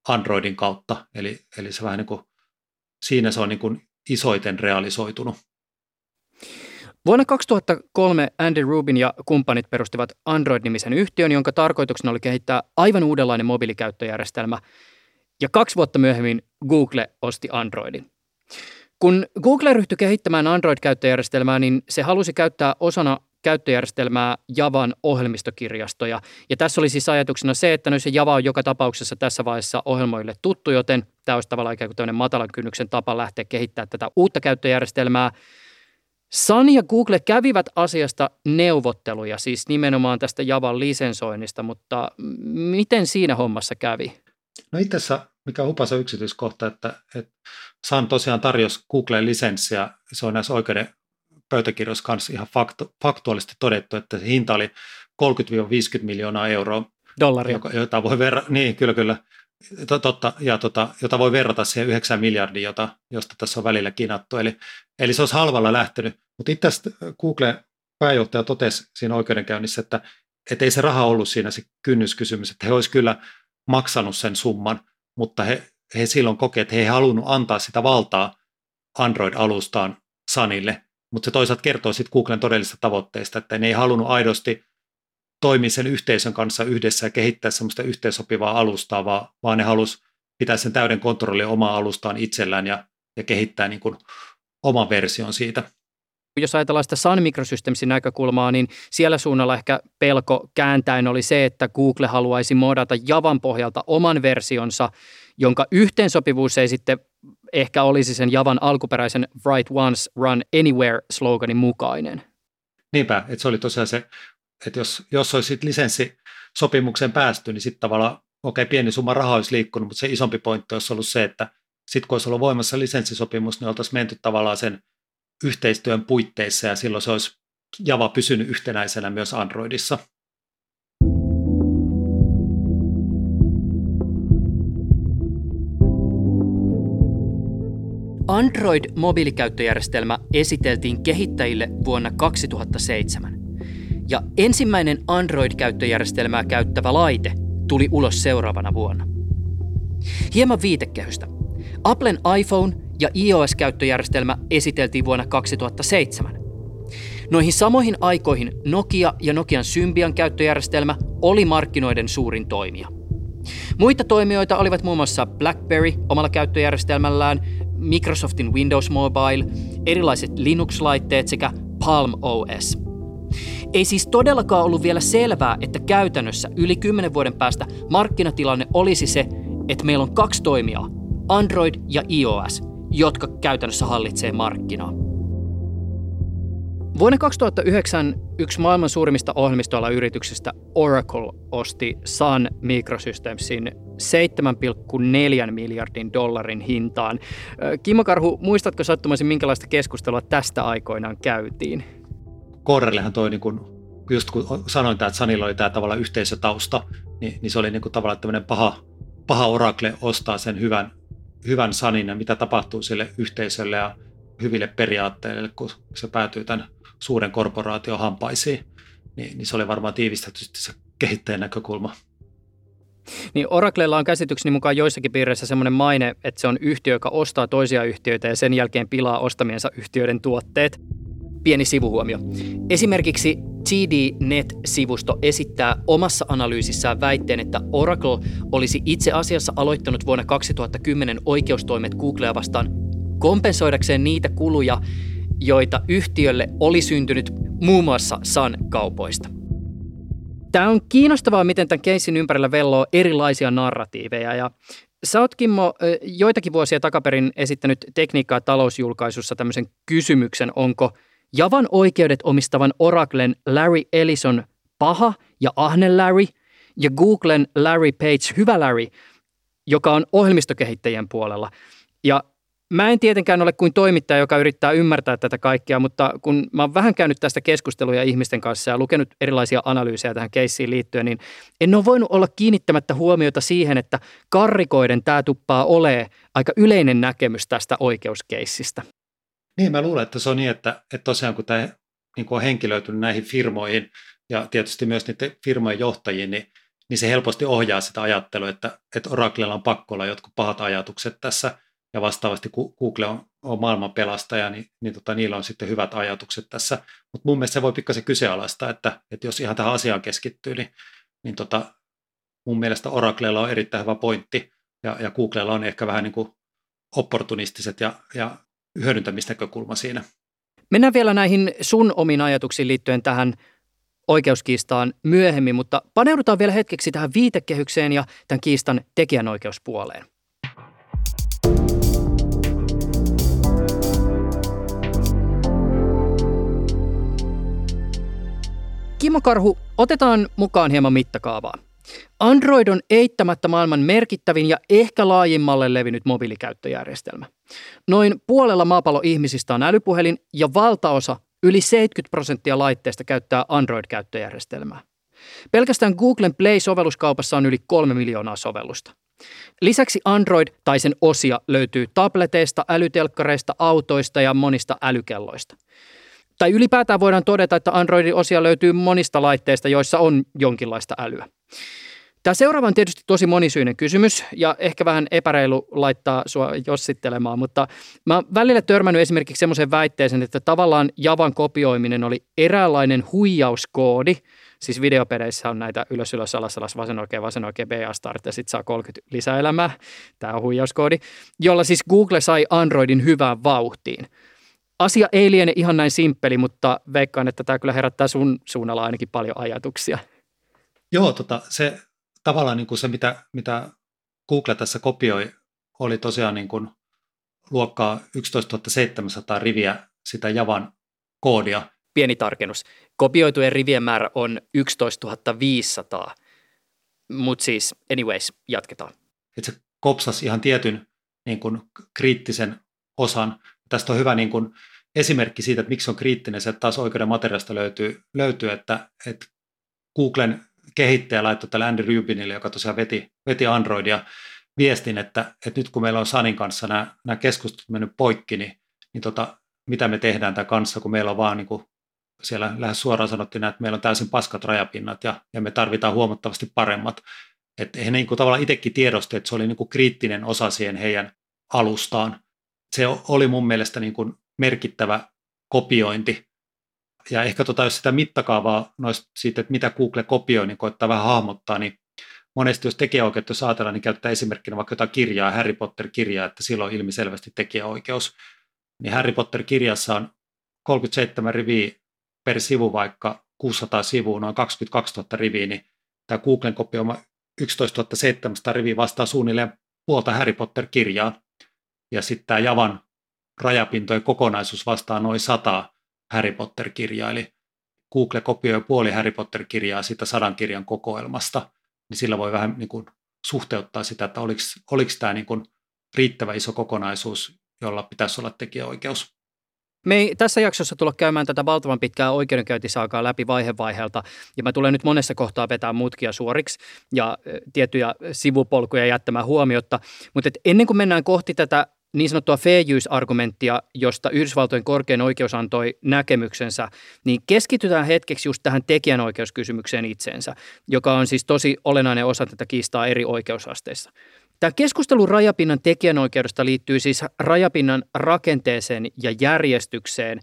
Androidin kautta, eli, eli se vähän niin kuin, siinä se on niin kuin isoiten realisoitunut. Vuonna 2003 Andy Rubin ja kumppanit perustivat Android-nimisen yhtiön, jonka tarkoituksena oli kehittää aivan uudenlainen mobiilikäyttöjärjestelmä. Ja kaksi vuotta myöhemmin Google osti Androidin. Kun Google ryhtyi kehittämään Android-käyttöjärjestelmää, niin se halusi käyttää osana käyttöjärjestelmää Javan ohjelmistokirjastoja. Ja tässä oli siis ajatuksena se, että no se Java on joka tapauksessa tässä vaiheessa ohjelmoille tuttu, joten tämä olisi tavallaan ikään kuin matalan kynnyksen tapa lähteä kehittämään tätä uutta käyttöjärjestelmää – Sun ja Google kävivät asiasta neuvotteluja, siis nimenomaan tästä Javan lisensoinnista, mutta miten siinä hommassa kävi? No itse asiassa, mikä on hupasa yksityiskohta, että, että Sun tosiaan tarjosi Googleen lisenssiä, se on näissä oikeuden pöytäkirjoissa kanssa ihan faktu, faktuaalisesti todettu, että se hinta oli 30-50 miljoonaa euroa. Dollaria. Jota voi verra, niin, kyllä, kyllä. Totta, ja tota, jota voi verrata siihen 9 miljardia, jota, josta tässä on välillä kinattu. Eli, eli se olisi halvalla lähtenyt. Mutta itse asiassa Google pääjohtaja totesi siinä oikeudenkäynnissä, että, että ei se raha ollut siinä se kynnyskysymys, että he olisivat kyllä maksanut sen summan, mutta he, he silloin kokevat, että he ei halunnut antaa sitä valtaa Android-alustaan Sanille, mutta se toisaalta kertoo sitten Googlen todellisista tavoitteista, että ne ei halunnut aidosti toimia sen yhteisön kanssa yhdessä ja kehittää semmoista yhteensopivaa alustaa, vaan, vaan ne halusi pitää sen täyden kontrollin omaa alustaan itsellään ja, ja kehittää niin kuin oman version siitä. Jos ajatellaan sitä Sun Microsystemsin näkökulmaa, niin siellä suunnalla ehkä pelko kääntäen oli se, että Google haluaisi modata Javan pohjalta oman versionsa, jonka yhteensopivuus ei sitten ehkä olisi sen Javan alkuperäisen Write Once, Run Anywhere sloganin mukainen. Niinpä, että se oli tosiaan se, että jos, jos olisi lisenssisopimukseen päästy, niin sitten tavallaan, okei, okay, pieni summa rahaa olisi liikkunut, mutta se isompi pointti olisi ollut se, että sitten kun olisi ollut voimassa lisenssisopimus, niin oltaisiin menty tavallaan sen yhteistyön puitteissa ja silloin se olisi Java pysynyt yhtenäisenä myös Androidissa. Android-mobiilikäyttöjärjestelmä esiteltiin kehittäjille vuonna 2007. Ja ensimmäinen Android-käyttöjärjestelmää käyttävä laite tuli ulos seuraavana vuonna. Hieman viitekehystä. Applen iPhone ja iOS-käyttöjärjestelmä esiteltiin vuonna 2007. Noihin samoihin aikoihin Nokia ja Nokian Symbian käyttöjärjestelmä oli markkinoiden suurin toimija. Muita toimijoita olivat muun muassa BlackBerry omalla käyttöjärjestelmällään, Microsoftin Windows Mobile, erilaiset Linux-laitteet sekä Palm OS. Ei siis todellakaan ollut vielä selvää, että käytännössä yli 10 vuoden päästä markkinatilanne olisi se, että meillä on kaksi toimijaa, Android ja iOS, jotka käytännössä hallitsee markkinaa. Vuonna 2009 yksi maailman suurimmista ohjelmistoalayrityksistä Oracle osti Sun Microsystemsin 7,4 miljardin dollarin hintaan. Kimmo Karhu, muistatko sattumaisin, minkälaista keskustelua tästä aikoinaan käytiin? Korrellehan toi, niin kun, just kun sanoin, että Sanilla oli tämä tavalla yhteisötausta, niin, niin se oli niin kuin tavallaan tämmöinen paha, paha Oracle ostaa sen hyvän, hyvän Sanin ja mitä tapahtuu sille yhteisölle ja hyville periaatteille, kun se päätyy tämän suuren korporaation hampaisiin, niin, niin se oli varmaan tiivistetty se kehittäjän näkökulma. Niin Oraclella on käsitykseni mukaan joissakin piireissä semmoinen maine, että se on yhtiö, joka ostaa toisia yhtiöitä ja sen jälkeen pilaa ostamiensa yhtiöiden tuotteet. Pieni sivuhuomio. Esimerkiksi TD-Net-sivusto esittää omassa analyysissään väitteen, että Oracle olisi itse asiassa aloittanut vuonna 2010 oikeustoimet Googlea vastaan kompensoidakseen niitä kuluja, joita yhtiölle oli syntynyt muun muassa Sun-kaupoista. Tämä on kiinnostavaa, miten tämän keissin ympärillä velloo erilaisia narratiiveja ja Sä oot, Kimmo, joitakin vuosia takaperin esittänyt tekniikkaa talousjulkaisussa tämmöisen kysymyksen, onko Javan oikeudet omistavan Oraclen Larry Ellison paha ja ahne Larry ja Googlen Larry Page hyvä Larry, joka on ohjelmistokehittäjien puolella. Ja Mä en tietenkään ole kuin toimittaja, joka yrittää ymmärtää tätä kaikkea, mutta kun mä oon vähän käynyt tästä keskusteluja ihmisten kanssa ja lukenut erilaisia analyysejä tähän keissiin liittyen, niin en ole voinut olla kiinnittämättä huomiota siihen, että karrikoiden tämä tuppaa ole aika yleinen näkemys tästä oikeuskeissistä. Niin, mä luulen, että se on niin, että, että tosiaan kun tämä niin on henkilöitynyt näihin firmoihin ja tietysti myös niiden firmojen johtajiin, niin, niin se helposti ohjaa sitä ajattelua, että, että Oraclella on pakko olla jotkut pahat ajatukset tässä – ja vastaavasti Google on, on maailman pelastaja, niin, niin tota, niillä on sitten hyvät ajatukset tässä. Mutta mun mielestä se voi pikkasen kyseenalaistaa, että, että jos ihan tähän asiaan keskittyy, niin, niin tota, mun mielestä Oraclella on erittäin hyvä pointti, ja, ja Googlella on ehkä vähän niin kuin opportunistiset ja, ja hyödyntämisnäkökulma siinä. Mennään vielä näihin sun omiin ajatuksiin liittyen tähän oikeuskiistaan myöhemmin, mutta paneudutaan vielä hetkeksi tähän viitekehykseen ja tämän kiistan tekijänoikeuspuoleen. Kimmo Karhu, otetaan mukaan hieman mittakaavaa. Android on eittämättä maailman merkittävin ja ehkä laajimmalle levinnyt mobiilikäyttöjärjestelmä. Noin puolella maapallo ihmisistä on älypuhelin ja valtaosa, yli 70 prosenttia laitteista käyttää Android-käyttöjärjestelmää. Pelkästään Googlen Play-sovelluskaupassa on yli kolme miljoonaa sovellusta. Lisäksi Android tai sen osia löytyy tableteista, älytelkkareista, autoista ja monista älykelloista tai ylipäätään voidaan todeta, että Androidin osia löytyy monista laitteista, joissa on jonkinlaista älyä. Tämä seuraava on tietysti tosi monisyinen kysymys ja ehkä vähän epäreilu laittaa sua jossittelemaan, mutta mä oon välillä törmännyt esimerkiksi semmoisen väitteeseen, että tavallaan Javan kopioiminen oli eräänlainen huijauskoodi, siis videopeleissä on näitä ylös, ylös, alas, alas, vasen oikein, vasen oikein, B, start ja sitten saa 30 lisäelämää, tämä on huijauskoodi, jolla siis Google sai Androidin hyvään vauhtiin. Asia ei liene ihan näin simppeli, mutta veikkaan, että tämä kyllä herättää sun suunnalla ainakin paljon ajatuksia. Joo, tota, se tavallaan niin kuin se, mitä, mitä Google tässä kopioi, oli tosiaan niin kuin luokkaa 11 700 riviä sitä Javan koodia. Pieni tarkennus. Kopioitujen rivien määrä on 11 500, mutta siis anyways, jatketaan. Että se kopsasi ihan tietyn niin kuin kriittisen osan. Tästä on hyvä niin kuin esimerkki siitä, että miksi on kriittinen, se taas oikeuden materiaalista löytyy, löytyy että, että Googlen kehittäjä laittoi tälle Andy Rubinille, joka tosiaan veti, veti Androidia, viestin, että, että nyt kun meillä on Sanin kanssa nämä, nämä keskustelut mennyt poikki, niin, niin tota, mitä me tehdään tämän kanssa, kun meillä on vaan niin kuin siellä lähes suoraan sanottiin, että meillä on täysin paskat rajapinnat ja, ja me tarvitaan huomattavasti paremmat. Että he niin kuin tavallaan itsekin tiedosti, että se oli niin kuin kriittinen osa siihen heidän alustaan. Se oli mun mielestä niin kuin merkittävä kopiointi. Ja ehkä tota, jos sitä mittakaavaa noista siitä, että mitä Google kopioi, niin koittaa vähän hahmottaa, niin monesti jos tekijäoikeutta jos ajatellaan, niin käyttää esimerkkinä vaikka jotain kirjaa, Harry Potter-kirjaa, että silloin ilmiselvästi tekijäoikeus. Niin Harry Potter-kirjassa on 37 riviä per sivu, vaikka 600 sivua, noin 22 000 riviä, niin tämä Googlen kopioima 11 700 riviä vastaa suunnilleen puolta Harry Potter-kirjaa. Ja sitten tämä Javan rajapintojen kokonaisuus vastaa noin 100 Harry Potter-kirjaa, eli Google kopioi puoli Harry Potter-kirjaa sitä sadan kirjan kokoelmasta, niin sillä voi vähän niin kuin suhteuttaa sitä, että oliko, oliko tämä niin kuin riittävä iso kokonaisuus, jolla pitäisi olla tekijäoikeus. Me ei tässä jaksossa tulla käymään tätä valtavan pitkää oikeudenkäyntisaakaa läpi vaihe vaiheelta, ja mä tulen nyt monessa kohtaa vetää mutkia suoriksi ja tiettyjä sivupolkuja jättämään huomiota. Mutta ennen kuin mennään kohti tätä niin sanottua fair use-argumenttia, josta Yhdysvaltojen korkein oikeus antoi näkemyksensä, niin keskitytään hetkeksi just tähän tekijänoikeuskysymykseen itseensä, joka on siis tosi olennainen osa tätä kiistaa eri oikeusasteissa. Tämä keskustelu rajapinnan tekijänoikeudesta liittyy siis rajapinnan rakenteeseen ja järjestykseen.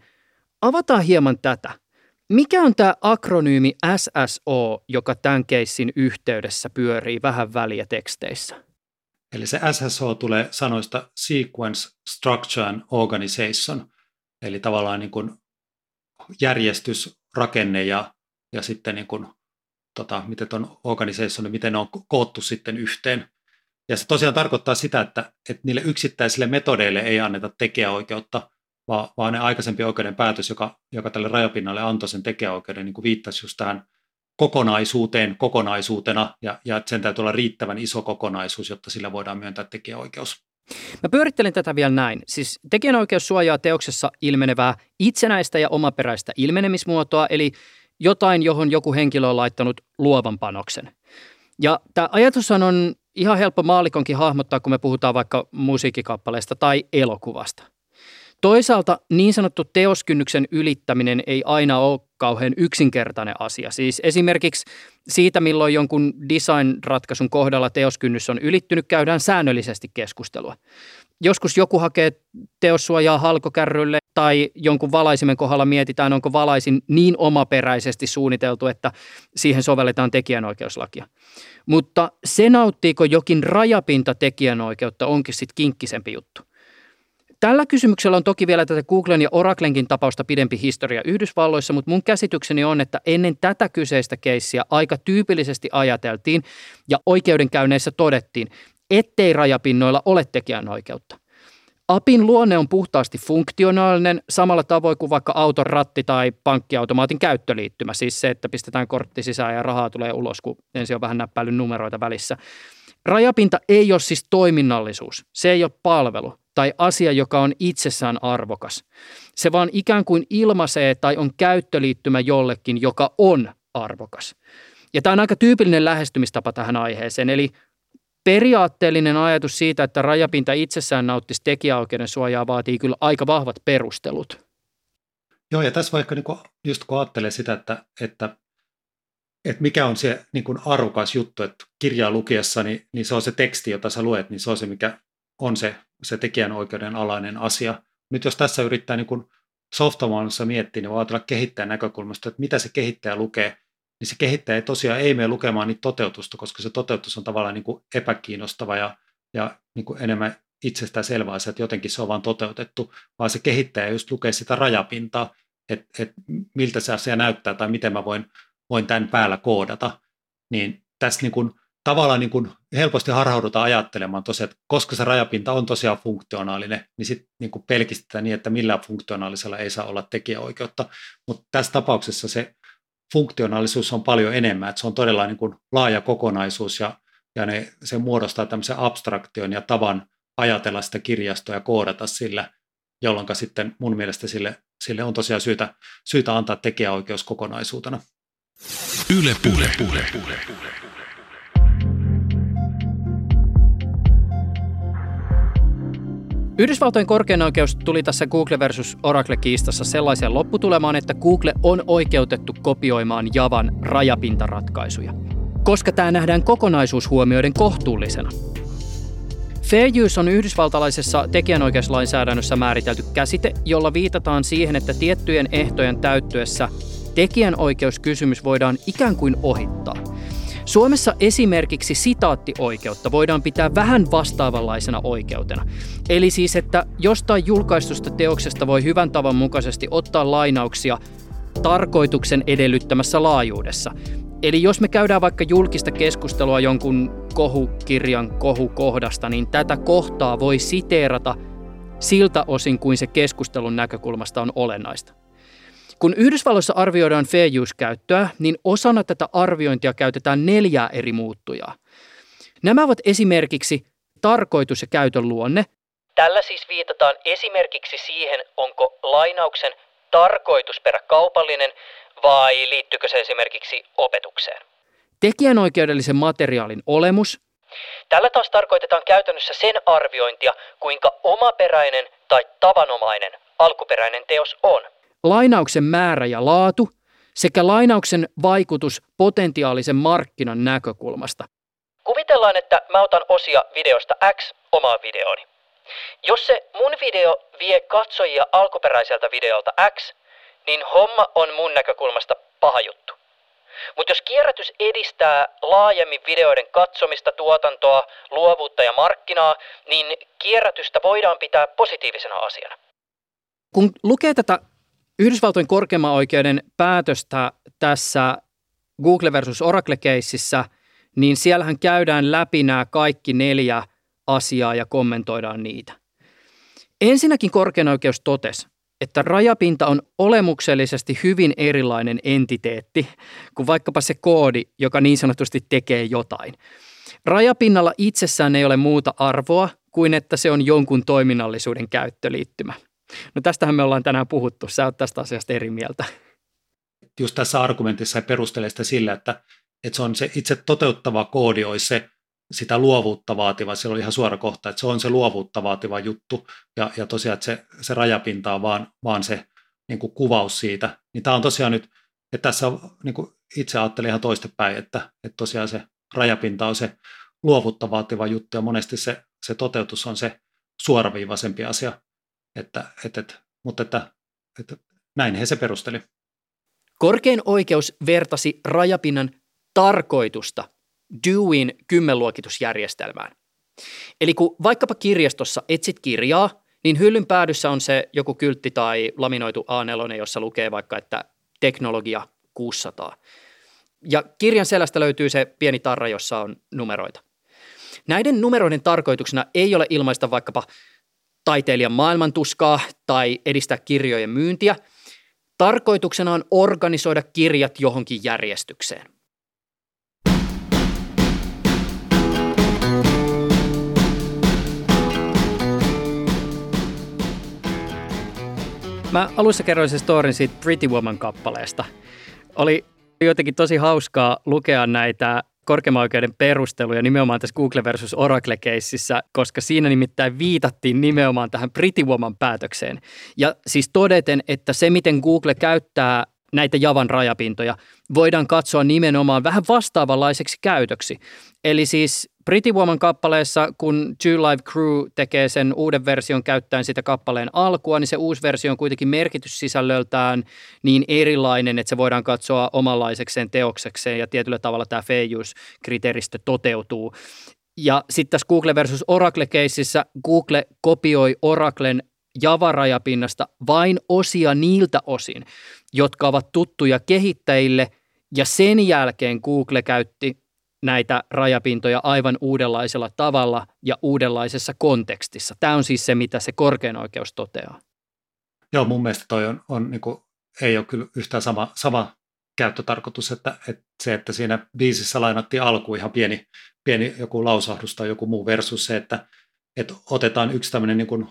Avataan hieman tätä. Mikä on tämä akronyymi SSO, joka tämän keissin yhteydessä pyörii vähän väliä teksteissä? Eli se SSO tulee sanoista Sequence, Structure and Organization, eli tavallaan niin kuin järjestys, rakenne ja, ja sitten niin kuin, tota, miten on organization, miten ne on koottu sitten yhteen. Ja se tosiaan tarkoittaa sitä, että, että niille yksittäisille metodeille ei anneta tekijäoikeutta, vaan, vaan ne aikaisempi oikeuden päätös, joka, joka tälle rajapinnalle antoi sen tekijäoikeuden, niin kuin viittasi just tähän kokonaisuuteen kokonaisuutena, ja, ja sen täytyy olla riittävän iso kokonaisuus, jotta sillä voidaan myöntää tekijäoikeus. Mä pyörittelen tätä vielä näin. Siis tekijänoikeus suojaa teoksessa ilmenevää itsenäistä ja omaperäistä ilmenemismuotoa, eli jotain, johon joku henkilö on laittanut luovan panoksen. Ja tämä ajatus on ihan helppo maalikonkin hahmottaa, kun me puhutaan vaikka musiikkikappaleesta tai elokuvasta. Toisaalta niin sanottu teoskynnyksen ylittäminen ei aina ole kauhean yksinkertainen asia. Siis esimerkiksi siitä, milloin jonkun design-ratkaisun kohdalla teoskynnys on ylittynyt, käydään säännöllisesti keskustelua. Joskus joku hakee teossuojaa halkokärrylle tai jonkun valaisimen kohdalla mietitään, onko valaisin niin omaperäisesti suunniteltu, että siihen sovelletaan tekijänoikeuslakia. Mutta se nauttiiko jokin rajapinta tekijänoikeutta onkin sitten kinkkisempi juttu. Tällä kysymyksellä on toki vielä tätä Googlen ja Oraclenkin tapausta pidempi historia Yhdysvalloissa, mutta mun käsitykseni on, että ennen tätä kyseistä keissiä aika tyypillisesti ajateltiin ja oikeudenkäynneissä todettiin, ettei rajapinnoilla ole tekijänoikeutta. Apin luonne on puhtaasti funktionaalinen samalla tavoin kuin vaikka auton ratti tai pankkiautomaatin käyttöliittymä, siis se, että pistetään kortti sisään ja rahaa tulee ulos, kun ensin on vähän näppäilyn numeroita välissä. Rajapinta ei ole siis toiminnallisuus, se ei ole palvelu tai asia, joka on itsessään arvokas. Se vaan ikään kuin ilmaisee tai on käyttöliittymä jollekin, joka on arvokas. Ja tämä on aika tyypillinen lähestymistapa tähän aiheeseen, eli periaatteellinen ajatus siitä, että rajapinta itsessään nauttisi tekijäoikeuden suojaa, vaatii kyllä aika vahvat perustelut. Joo, ja tässä vaikka niin kuin, just kun ajattelee sitä, että, että, että mikä on se niin kuin arvokas juttu, että kirjaa lukiessa, niin, niin se on se teksti, jota sä luet, niin se on se, mikä on se, se tekijänoikeuden alainen asia. Nyt jos tässä yrittää niin kuin softamaailmassa miettiä, niin voi ajatella kehittäjän näkökulmasta, että mitä se kehittäjä lukee, niin se kehittäjä ei tosiaan ei mene lukemaan niitä toteutusta, koska se toteutus on tavallaan niin kuin epäkiinnostava ja, ja niin kuin enemmän itsestään selvä asia, että jotenkin se on vaan toteutettu, vaan se kehittäjä just lukee sitä rajapintaa, että, että miltä se asia näyttää tai miten mä voin, voin tämän päällä koodata. Niin tässä niin kuin, tavallaan niin kuin helposti harhaudutaan ajattelemaan tosiaan, että koska se rajapinta on tosiaan funktionaalinen, niin sitten niin pelkistetään niin, että millään funktionaalisella ei saa olla tekijäoikeutta. Mutta tässä tapauksessa se funktionaalisuus on paljon enemmän, että se on todella niin kuin laaja kokonaisuus ja, ja ne, se muodostaa tämmöisen abstraktion ja tavan ajatella sitä kirjastoa ja koodata sillä, jolloin sitten mun mielestä sille, sille on tosiaan syytä, syytä antaa tekijäoikeus kokonaisuutena. Yle puhe. puhe. puhe. Yhdysvaltojen korkein oikeus tuli tässä Google versus Oracle-kiistassa sellaiseen lopputulemaan, että Google on oikeutettu kopioimaan Javan rajapintaratkaisuja, koska tämä nähdään kokonaisuus huomioiden kohtuullisena. Fair use on yhdysvaltalaisessa tekijänoikeuslainsäädännössä määritelty käsite, jolla viitataan siihen, että tiettyjen ehtojen täyttyessä tekijänoikeuskysymys voidaan ikään kuin ohittaa – Suomessa esimerkiksi sitaattioikeutta voidaan pitää vähän vastaavanlaisena oikeutena. Eli siis, että jostain julkaistusta teoksesta voi hyvän tavan mukaisesti ottaa lainauksia tarkoituksen edellyttämässä laajuudessa. Eli jos me käydään vaikka julkista keskustelua jonkun kohukirjan kohukohdasta, niin tätä kohtaa voi siteerata siltä osin kuin se keskustelun näkökulmasta on olennaista. Kun Yhdysvalloissa arvioidaan fair use-käyttöä, niin osana tätä arviointia käytetään neljää eri muuttujaa. Nämä ovat esimerkiksi tarkoitus ja käytön luonne. Tällä siis viitataan esimerkiksi siihen, onko lainauksen tarkoitusperä kaupallinen vai liittyykö se esimerkiksi opetukseen. Tekijänoikeudellisen materiaalin olemus. Tällä taas tarkoitetaan käytännössä sen arviointia, kuinka omaperäinen tai tavanomainen alkuperäinen teos on lainauksen määrä ja laatu sekä lainauksen vaikutus potentiaalisen markkinan näkökulmasta. Kuvitellaan, että mä otan osia videosta X omaan videooni. Jos se mun video vie katsojia alkuperäiseltä videolta X, niin homma on mun näkökulmasta paha juttu. Mutta jos kierrätys edistää laajemmin videoiden katsomista, tuotantoa, luovuutta ja markkinaa, niin kierrätystä voidaan pitää positiivisena asiana. Kun lukee tätä Yhdysvaltojen korkeimman oikeuden päätöstä tässä Google versus Oracle-keississä, niin siellähän käydään läpi nämä kaikki neljä asiaa ja kommentoidaan niitä. Ensinnäkin korkein oikeus totesi, että rajapinta on olemuksellisesti hyvin erilainen entiteetti kuin vaikkapa se koodi, joka niin sanotusti tekee jotain. Rajapinnalla itsessään ei ole muuta arvoa kuin että se on jonkun toiminnallisuuden käyttöliittymä – No tästähän me ollaan tänään puhuttu. Sä oot tästä asiasta eri mieltä. Just tässä argumentissa perustelee sitä sillä, että, että se on se itse toteuttava koodi olisi se sitä luovuutta vaativa, se oli ihan suora kohta, että se on se luovuutta vaativa juttu ja, ja tosiaan, että se, se rajapinta on vaan, vaan se niin kuin kuvaus siitä. Niin tämä on tosiaan nyt, että tässä on, niin kuin itse ajattelin ihan toistepäin, että, että tosiaan se rajapinta on se luovuutta vaativa juttu ja monesti se, se toteutus on se suoraviivaisempi asia. Että, että, että, mutta että, että näin he se perusteli. Korkein oikeus vertasi rajapinnan tarkoitusta Dewin kymmenluokitusjärjestelmään. Eli kun vaikkapa kirjastossa etsit kirjaa, niin hyllyn päädyssä on se joku kyltti tai laminoitu A4, jossa lukee vaikka, että teknologia 600. Ja kirjan selästä löytyy se pieni tarra, jossa on numeroita. Näiden numeroiden tarkoituksena ei ole ilmaista vaikkapa taiteilijan maailmantuskaa tai edistää kirjojen myyntiä. Tarkoituksena on organisoida kirjat johonkin järjestykseen. Mä alussa kerroin sen storin siitä Pretty Woman-kappaleesta. Oli jotenkin tosi hauskaa lukea näitä korkeimman oikeuden perusteluja nimenomaan tässä Google versus Oracle-keississä, koska siinä nimittäin viitattiin nimenomaan tähän Pretty Woman päätökseen. Ja siis todeten, että se miten Google käyttää näitä Javan rajapintoja voidaan katsoa nimenomaan vähän vastaavanlaiseksi käytöksi. Eli siis Pretty Woman kappaleessa, kun Two Live Crew tekee sen uuden version käyttäen sitä kappaleen alkua, niin se uusi versio on kuitenkin merkityssisällöltään niin erilainen, että se voidaan katsoa omanlaisekseen teoksekseen ja tietyllä tavalla tämä fair use-kriteeristö toteutuu. Ja sitten tässä Google versus Oracle-keississä Google kopioi Oraclen Java-rajapinnasta vain osia niiltä osin, jotka ovat tuttuja kehittäjille, ja sen jälkeen Google käytti näitä rajapintoja aivan uudenlaisella tavalla ja uudenlaisessa kontekstissa. Tämä on siis se, mitä se korkein oikeus toteaa. Joo, mun mielestä toi on, on niin kuin, ei ole kyllä yhtään sama, sama käyttötarkoitus, että, että se, että siinä biisissä lainattiin alku ihan pieni, pieni joku lausahdus tai joku muu versus se, että, että otetaan yksi tämmöinen niin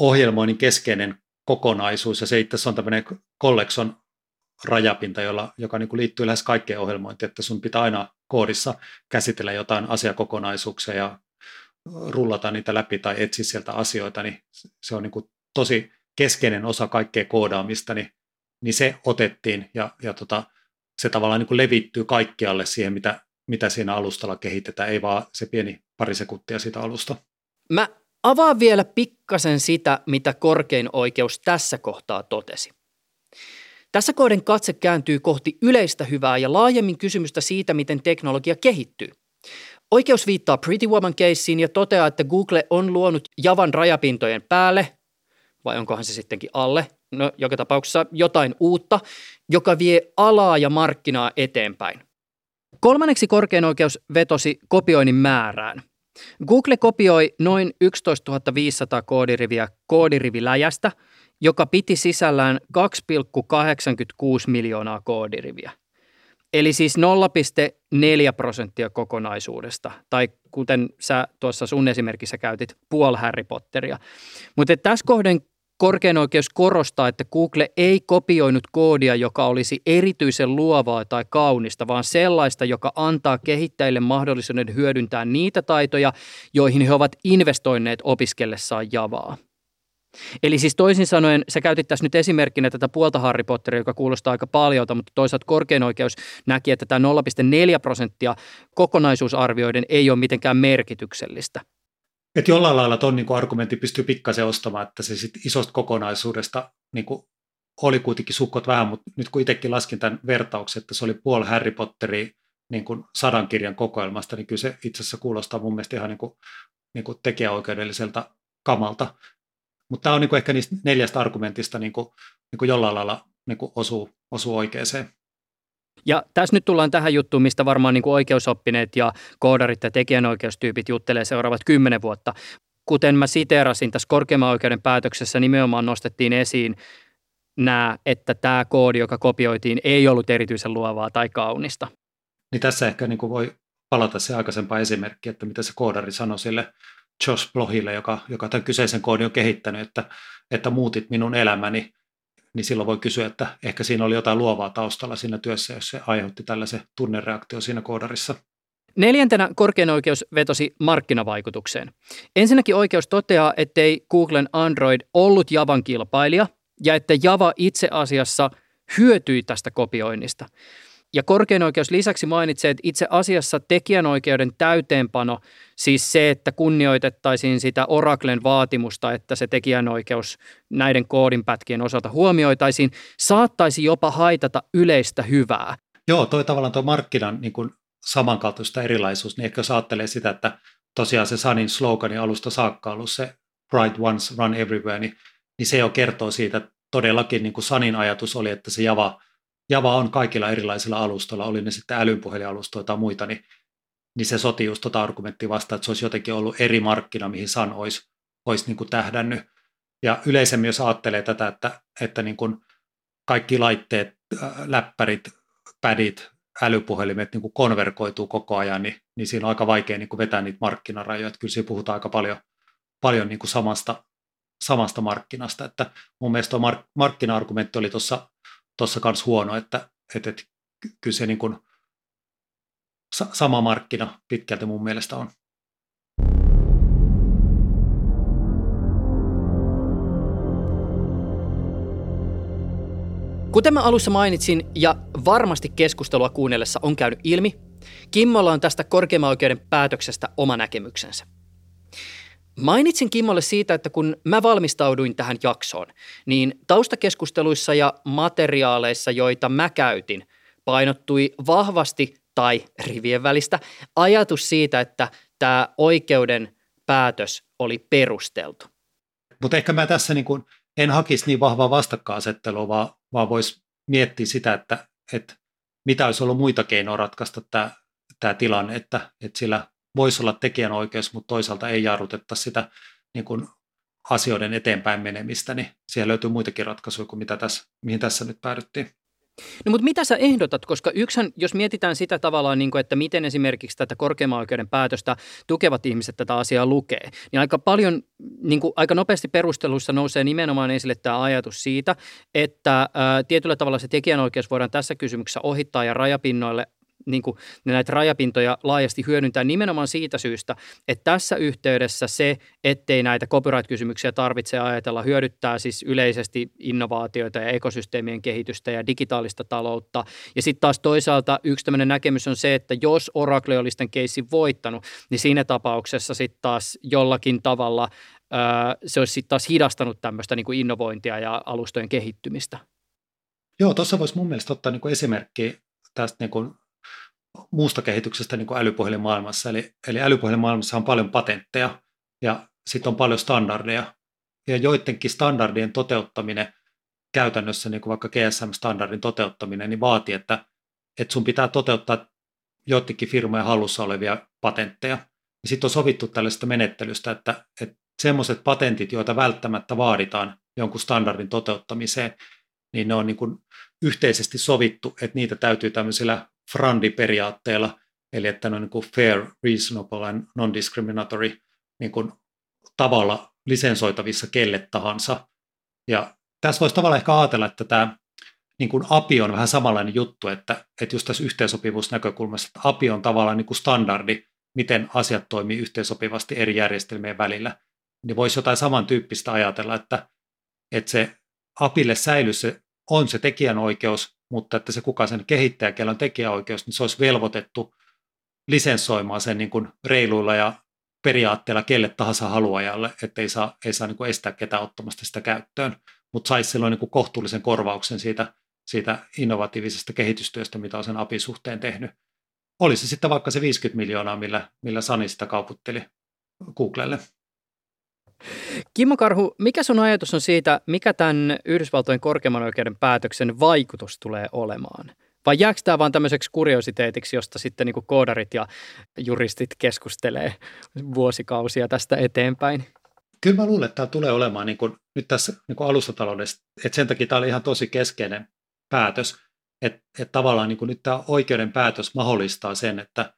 ohjelmoinnin keskeinen kokonaisuus ja se itse asiassa on tämmöinen collection rajapinta, jolla, joka niin kuin liittyy lähes kaikkeen ohjelmointiin, että sun pitää aina koodissa käsitellä jotain asiakokonaisuuksia ja rullata niitä läpi tai etsiä sieltä asioita, niin se on niin kuin tosi keskeinen osa kaikkea koodaamista, niin, niin se otettiin ja, ja tota, se tavallaan niin kuin levittyy kaikkialle siihen, mitä, mitä siinä alustalla kehitetään, ei vaan se pieni pari sekuntia siitä alusta. Mä avaan vielä pikkasen sitä, mitä korkein oikeus tässä kohtaa totesi. Tässä kohden katse kääntyy kohti yleistä hyvää ja laajemmin kysymystä siitä, miten teknologia kehittyy. Oikeus viittaa Pretty Woman caseen ja toteaa, että Google on luonut Javan rajapintojen päälle, vai onkohan se sittenkin alle, no joka tapauksessa jotain uutta, joka vie alaa ja markkinaa eteenpäin. Kolmanneksi korkein oikeus vetosi kopioinnin määrään. Google kopioi noin 11 500 koodiriviä koodiriviläjästä – joka piti sisällään 2,86 miljoonaa koodiriviä. Eli siis 0,4 prosenttia kokonaisuudesta, tai kuten sä tuossa sun esimerkissä käytit, puol Harry Potteria. Mutta tässä kohden korkein oikeus korostaa, että Google ei kopioinut koodia, joka olisi erityisen luovaa tai kaunista, vaan sellaista, joka antaa kehittäjille mahdollisuuden hyödyntää niitä taitoja, joihin he ovat investoineet opiskellessaan Javaa. Eli siis toisin sanoen, sä käytit tässä nyt esimerkkinä tätä puolta Harry Potteria, joka kuulostaa aika paljolta, mutta toisaalta korkein oikeus näki, että tämä 0,4 prosenttia kokonaisuusarvioiden ei ole mitenkään merkityksellistä. Että jollain lailla tuon niin argumentti pystyy pikkasen ostamaan, että se sit isosta kokonaisuudesta niin oli kuitenkin sukkot vähän, mutta nyt kun itsekin laskin tämän vertauksen, että se oli puoli Harry Potteria niin sadan kirjan kokoelmasta, niin kyllä se itse asiassa kuulostaa mun mielestä ihan niin kuin, niin kuin tekijäoikeudelliselta kamalta. Mutta tämä on niinku ehkä niistä neljästä argumentista niinku, niinku jollain lailla niinku osuu, osuu oikeeseen. Ja tässä nyt tullaan tähän juttuun, mistä varmaan niin kuin oikeusoppineet ja koodarit ja tekijänoikeustyypit juttelee seuraavat kymmenen vuotta. Kuten mä siteerasin tässä korkeimman oikeuden päätöksessä, nimenomaan nostettiin esiin nämä, että tämä koodi, joka kopioitiin, ei ollut erityisen luovaa tai kaunista. Niin tässä ehkä niin kuin voi palata se aikaisempaa esimerkki, että mitä se koodari sanoi sille Josh Blohille, joka, joka tämän kyseisen koodin on kehittänyt, että, että muutit minun elämäni, niin silloin voi kysyä, että ehkä siinä oli jotain luovaa taustalla siinä työssä, jos se aiheutti tällaisen tunnereaktio siinä koodarissa. Neljäntenä korkein oikeus vetosi markkinavaikutukseen. Ensinnäkin oikeus toteaa, ettei Googlen Android ollut Javan kilpailija ja että Java itse asiassa hyötyi tästä kopioinnista. Ja korkein oikeus lisäksi mainitsee, että itse asiassa tekijänoikeuden täyteenpano, siis se, että kunnioitettaisiin sitä Oraclen vaatimusta, että se tekijänoikeus näiden koodinpätkien osalta huomioitaisiin, saattaisi jopa haitata yleistä hyvää. Joo, toi tavallaan tuo markkinan niin kuin samankaltaista erilaisuus, niin ehkä jos ajattelee sitä, että tosiaan se Sunin slogani alusta saakka ollut se Bright Ones Run Everywhere, niin, niin se jo kertoo siitä, että todellakin niin kuin Sunin ajatus oli, että se Java – Java on kaikilla erilaisilla alustoilla, oli ne sitten älypuhelinalustoja tai muita, niin, niin se soti just tuota argumenttia vastaan, että se olisi jotenkin ollut eri markkina, mihin Sun olisi, olisi niin kuin tähdännyt. Ja yleisemmin, jos ajattelee tätä, että, että niin kuin kaikki laitteet, äh, läppärit, pädit, älypuhelimet niin kuin konverkoituu koko ajan, niin, niin siinä on aika vaikea niin kuin vetää niitä markkinarajoja. Että kyllä siinä puhutaan aika paljon, paljon niin kuin samasta, samasta markkinasta. Että mun mielestä tuo mark- markkina-argumentti oli tuossa tuossa kanssa huono, että, että, että kyllä se niin kuin sama markkina pitkälti mun mielestä on. Kuten mä alussa mainitsin ja varmasti keskustelua kuunnellessa on käynyt ilmi, Kimmolla on tästä korkeimman oikeuden päätöksestä oma näkemyksensä. Mainitsin Kimmolle siitä, että kun mä valmistauduin tähän jaksoon, niin taustakeskusteluissa ja materiaaleissa, joita mä käytin, painottui vahvasti tai rivien välistä ajatus siitä, että tämä oikeuden päätös oli perusteltu. Mutta ehkä mä tässä niin kuin en hakisi niin vahvaa vastakkainasettelua, vaan, vaan voisi miettiä sitä, että, että mitä olisi ollut muita keinoja ratkaista tämä, tämä tilanne, että, että sillä voisi olla tekijänoikeus, mutta toisaalta ei jarrutetta sitä niin kuin asioiden eteenpäin menemistä, niin siellä löytyy muitakin ratkaisuja kuin mitä tässä, mihin tässä nyt päädyttiin. No mutta mitä sä ehdotat, koska yksihän, jos mietitään sitä tavallaan, niin kuin, että miten esimerkiksi tätä korkeimman oikeuden päätöstä tukevat ihmiset tätä asiaa lukee, niin aika paljon, niin kuin, aika nopeasti perusteluissa nousee nimenomaan esille tämä ajatus siitä, että ää, tietyllä tavalla se tekijänoikeus voidaan tässä kysymyksessä ohittaa ja rajapinnoille niin kuin näitä rajapintoja laajasti hyödyntää nimenomaan siitä syystä, että tässä yhteydessä se, ettei näitä copyright-kysymyksiä tarvitse ajatella, hyödyttää siis yleisesti innovaatioita ja ekosysteemien kehitystä ja digitaalista taloutta. Ja sitten taas toisaalta yksi tämmöinen näkemys on se, että jos Oracle olisi tämän keissin voittanut, niin siinä tapauksessa sitten taas jollakin tavalla se olisi sitten taas hidastanut tämmöistä niin kuin innovointia ja alustojen kehittymistä. Joo, tuossa voisi mun mielestä ottaa niin esimerkki tästä niin kuin muusta kehityksestä niin kuin älypuhelimaailmassa. Eli, eli älypuhelimaailmassa on paljon patentteja ja sitten on paljon standardeja. Ja joidenkin standardien toteuttaminen käytännössä, niin kuin vaikka GSM-standardin toteuttaminen, niin vaatii, että, että sun pitää toteuttaa joidenkin firmojen hallussa olevia patentteja. Ja sitten on sovittu tällaista menettelystä, että, että semmoiset patentit, joita välttämättä vaaditaan jonkun standardin toteuttamiseen, niin ne on niin kuin yhteisesti sovittu, että niitä täytyy tämmöisillä Frandi-periaatteella, eli että on niin kuin fair, reasonable and non-discriminatory niin kuin tavalla lisensoitavissa kelle tahansa. Ja tässä voisi tavallaan ehkä ajatella, että tämä niin kuin API on vähän samanlainen juttu, että, että just tässä yhteensopivuusnäkökulmassa, että API on tavallaan niin kuin standardi, miten asiat toimii yhteensopivasti eri järjestelmien välillä, niin voisi jotain samantyyppistä ajatella, että, että se APIlle säilyy se, on se tekijänoikeus, mutta että se kuka sen kehittäjä, kellä on tekijäoikeus, niin se olisi velvoitettu lisenssoimaan sen niin kuin reiluilla ja periaatteella kelle tahansa haluajalle, että ei saa, ei saa niin kuin estää ketään ottamasta sitä käyttöön, mutta saisi silloin niin kuin kohtuullisen korvauksen siitä, siitä innovatiivisesta kehitystyöstä, mitä on sen API suhteen tehnyt. Olisi se sitten vaikka se 50 miljoonaa, millä, millä Sani sitä kauputteli Googlelle. Kimmo Karhu, mikä sun ajatus on siitä, mikä tämän Yhdysvaltojen korkeimman oikeuden päätöksen vaikutus tulee olemaan? Vai jääkö tämä vaan tämmöiseksi kuriositeetiksi, josta sitten niin koodarit ja juristit keskustelee vuosikausia tästä eteenpäin? Kyllä mä luulen, että tämä tulee olemaan niin kuin, nyt tässä niin kuin alustataloudessa, että sen takia tämä oli ihan tosi keskeinen päätös, että, että tavallaan niin kuin nyt tämä oikeuden päätös mahdollistaa sen, että,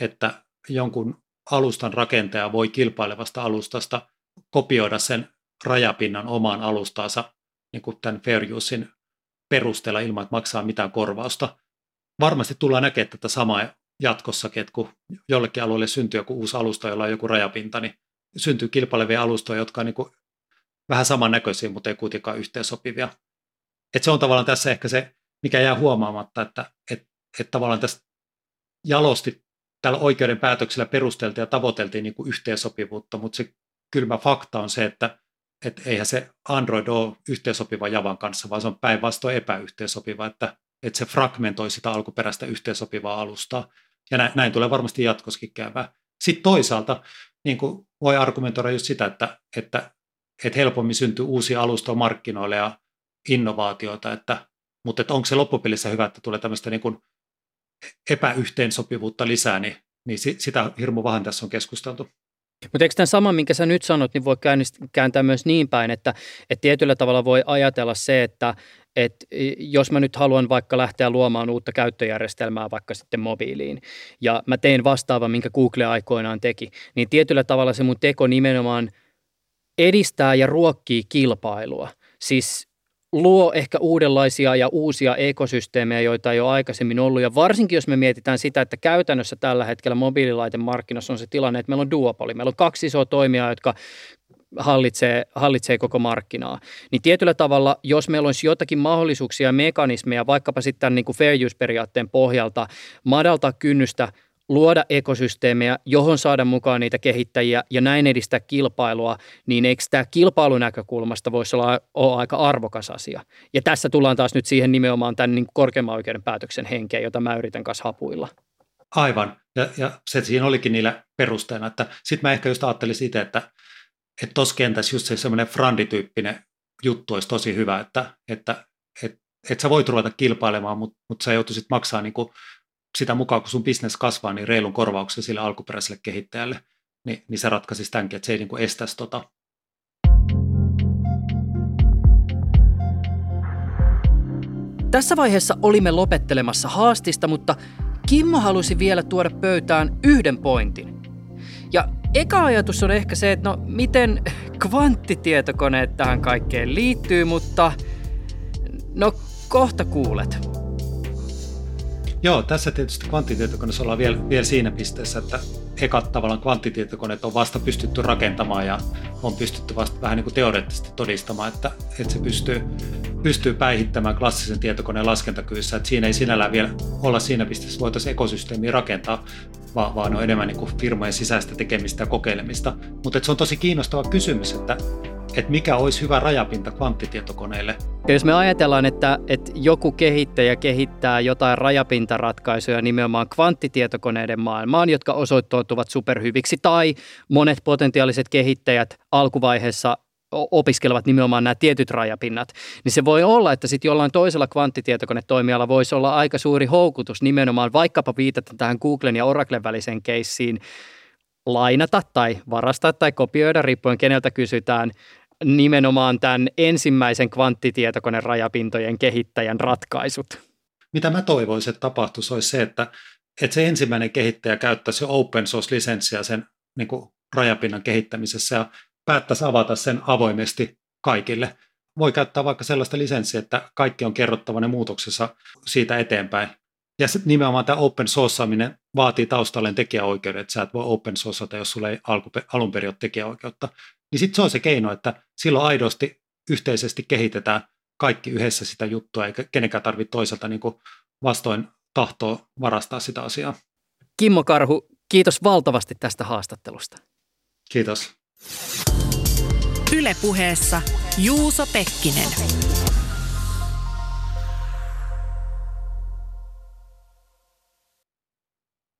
että jonkun alustan rakentaja voi kilpailevasta alustasta – kopioida sen rajapinnan omaan alustaansa niin kuin tämän fair usein perusteella ilman, että maksaa mitään korvausta. Varmasti tullaan näkemään tätä samaa jatkossakin, että kun jollekin alueelle syntyy joku uusi alusta, jolla on joku rajapinta, niin syntyy kilpailevia alustoja, jotka on niin kuin vähän samannäköisiä, mutta ei kuitenkaan yhteensopivia. Et se on tavallaan tässä ehkä se, mikä jää huomaamatta, että et, et tavallaan tässä jalosti tällä oikeuden päätöksellä perusteltiin ja tavoiteltiin niin kuin yhteensopivuutta, mutta se kylmä fakta on se, että et eihän se Android ole yhteensopiva Javan kanssa, vaan se on päinvastoin epäyhteensopiva, että, että se fragmentoi sitä alkuperäistä yhteensopivaa alustaa. Ja näin, näin tulee varmasti jatkoskin käymään. Sitten toisaalta niin kuin voi argumentoida just sitä, että, että, että helpommin syntyy uusia alustoja markkinoille ja innovaatioita, että, mutta että onko se loppupelissä hyvä, että tulee tämmöistä niin kuin epäyhteensopivuutta lisää, niin, niin sitä hirmu vähän tässä on keskusteltu. Mutta eikö tämän saman, minkä sä nyt sanot, niin voi kääntää myös niin päin, että, että tietyllä tavalla voi ajatella se, että, että jos mä nyt haluan vaikka lähteä luomaan uutta käyttöjärjestelmää vaikka sitten mobiiliin, ja mä teen vastaavan, minkä Google aikoinaan teki, niin tietyllä tavalla se mun teko nimenomaan edistää ja ruokkii kilpailua. Siis luo ehkä uudenlaisia ja uusia ekosysteemejä, joita ei ole aikaisemmin ollut. Ja varsinkin jos me mietitään sitä, että käytännössä tällä hetkellä mobiililaitemarkkinassa on se tilanne, että meillä on duopoli. Meillä on kaksi isoa toimijaa, jotka hallitsee, hallitsee koko markkinaa. Niin tietyllä tavalla, jos meillä olisi jotakin mahdollisuuksia ja mekanismeja, vaikkapa sitten niin kuin fair use-periaatteen pohjalta, madaltaa kynnystä – luoda ekosysteemejä, johon saada mukaan niitä kehittäjiä ja näin edistää kilpailua, niin eikö tämä kilpailunäkökulmasta voisi olla, olla aika arvokas asia? Ja tässä tullaan taas nyt siihen nimenomaan tämän niin korkeimman oikeuden päätöksen henkeen, jota mä yritän kanssa hapuilla. Aivan, ja, ja se siinä olikin niillä perusteena, että sitten mä ehkä just ajattelin itse, että että tuossa kentässä just se semmoinen frandityyppinen juttu olisi tosi hyvä, että, että et, et sä voit ruveta kilpailemaan, mutta mut sä joutuisit maksaa niinku sitä mukaan, kun sun bisnes kasvaa, niin reilun korvauksen sille alkuperäiselle kehittäjälle, niin, niin se ratkaisisi tämänkin, että se ei niinku estäisi tota. Tässä vaiheessa olimme lopettelemassa haastista, mutta Kimmo halusi vielä tuoda pöytään yhden pointin. Ja eka ajatus on ehkä se, että no miten kvanttitietokoneet tähän kaikkeen liittyy, mutta no kohta kuulet. Joo, tässä tietysti kvanttitietokoneessa ollaan vielä, vielä siinä pisteessä, että ekat tavallaan kvanttitietokoneet on vasta pystytty rakentamaan ja on pystytty vasta vähän niin kuin teoreettisesti todistamaan, että, että se pystyy, pystyy päihittämään klassisen tietokoneen laskentakyvyssä. Että siinä ei sinällään vielä olla siinä pisteessä, voitaisiin ekosysteemiä rakentaa, vaan, vaan on enemmän niin kuin firmojen sisäistä tekemistä ja kokeilemista. Mutta se on tosi kiinnostava kysymys, että että mikä olisi hyvä rajapinta kvanttitietokoneille. Ja jos me ajatellaan, että, että joku kehittäjä kehittää jotain rajapintaratkaisuja nimenomaan kvanttitietokoneiden maailmaan, jotka osoittautuvat superhyviksi, tai monet potentiaaliset kehittäjät alkuvaiheessa opiskelevat nimenomaan nämä tietyt rajapinnat, niin se voi olla, että sitten jollain toisella kvanttitietokonetoimijalla voisi olla aika suuri houkutus nimenomaan vaikkapa viitata tähän Googlen ja Oraclen väliseen keissiin, lainata tai varastaa tai kopioida, riippuen keneltä kysytään, nimenomaan tämän ensimmäisen kvanttitietokoneen rajapintojen kehittäjän ratkaisut. Mitä mä toivoisin, että tapahtuisi, olisi se, että, että se ensimmäinen kehittäjä käyttäisi open source-lisenssiä sen niin kuin rajapinnan kehittämisessä ja päättäisi avata sen avoimesti kaikille. Voi käyttää vaikka sellaista lisenssiä, että kaikki on kerrottava ne muutoksessa siitä eteenpäin. Ja nimenomaan tämä open sourceaminen vaatii taustalleen tekijäoikeudet, että sä et voi open sourceata, jos sulla ei alun perin ole tekijäoikeutta. Niin sitten se on se keino, että silloin aidosti yhteisesti kehitetään kaikki yhdessä sitä juttua, eikä kenenkään tarvitse toiselta niin vastoin tahtoa varastaa sitä asiaa. Kimmo Karhu, kiitos valtavasti tästä haastattelusta. Kiitos. Ylepuheessa Juuso Pekkinen.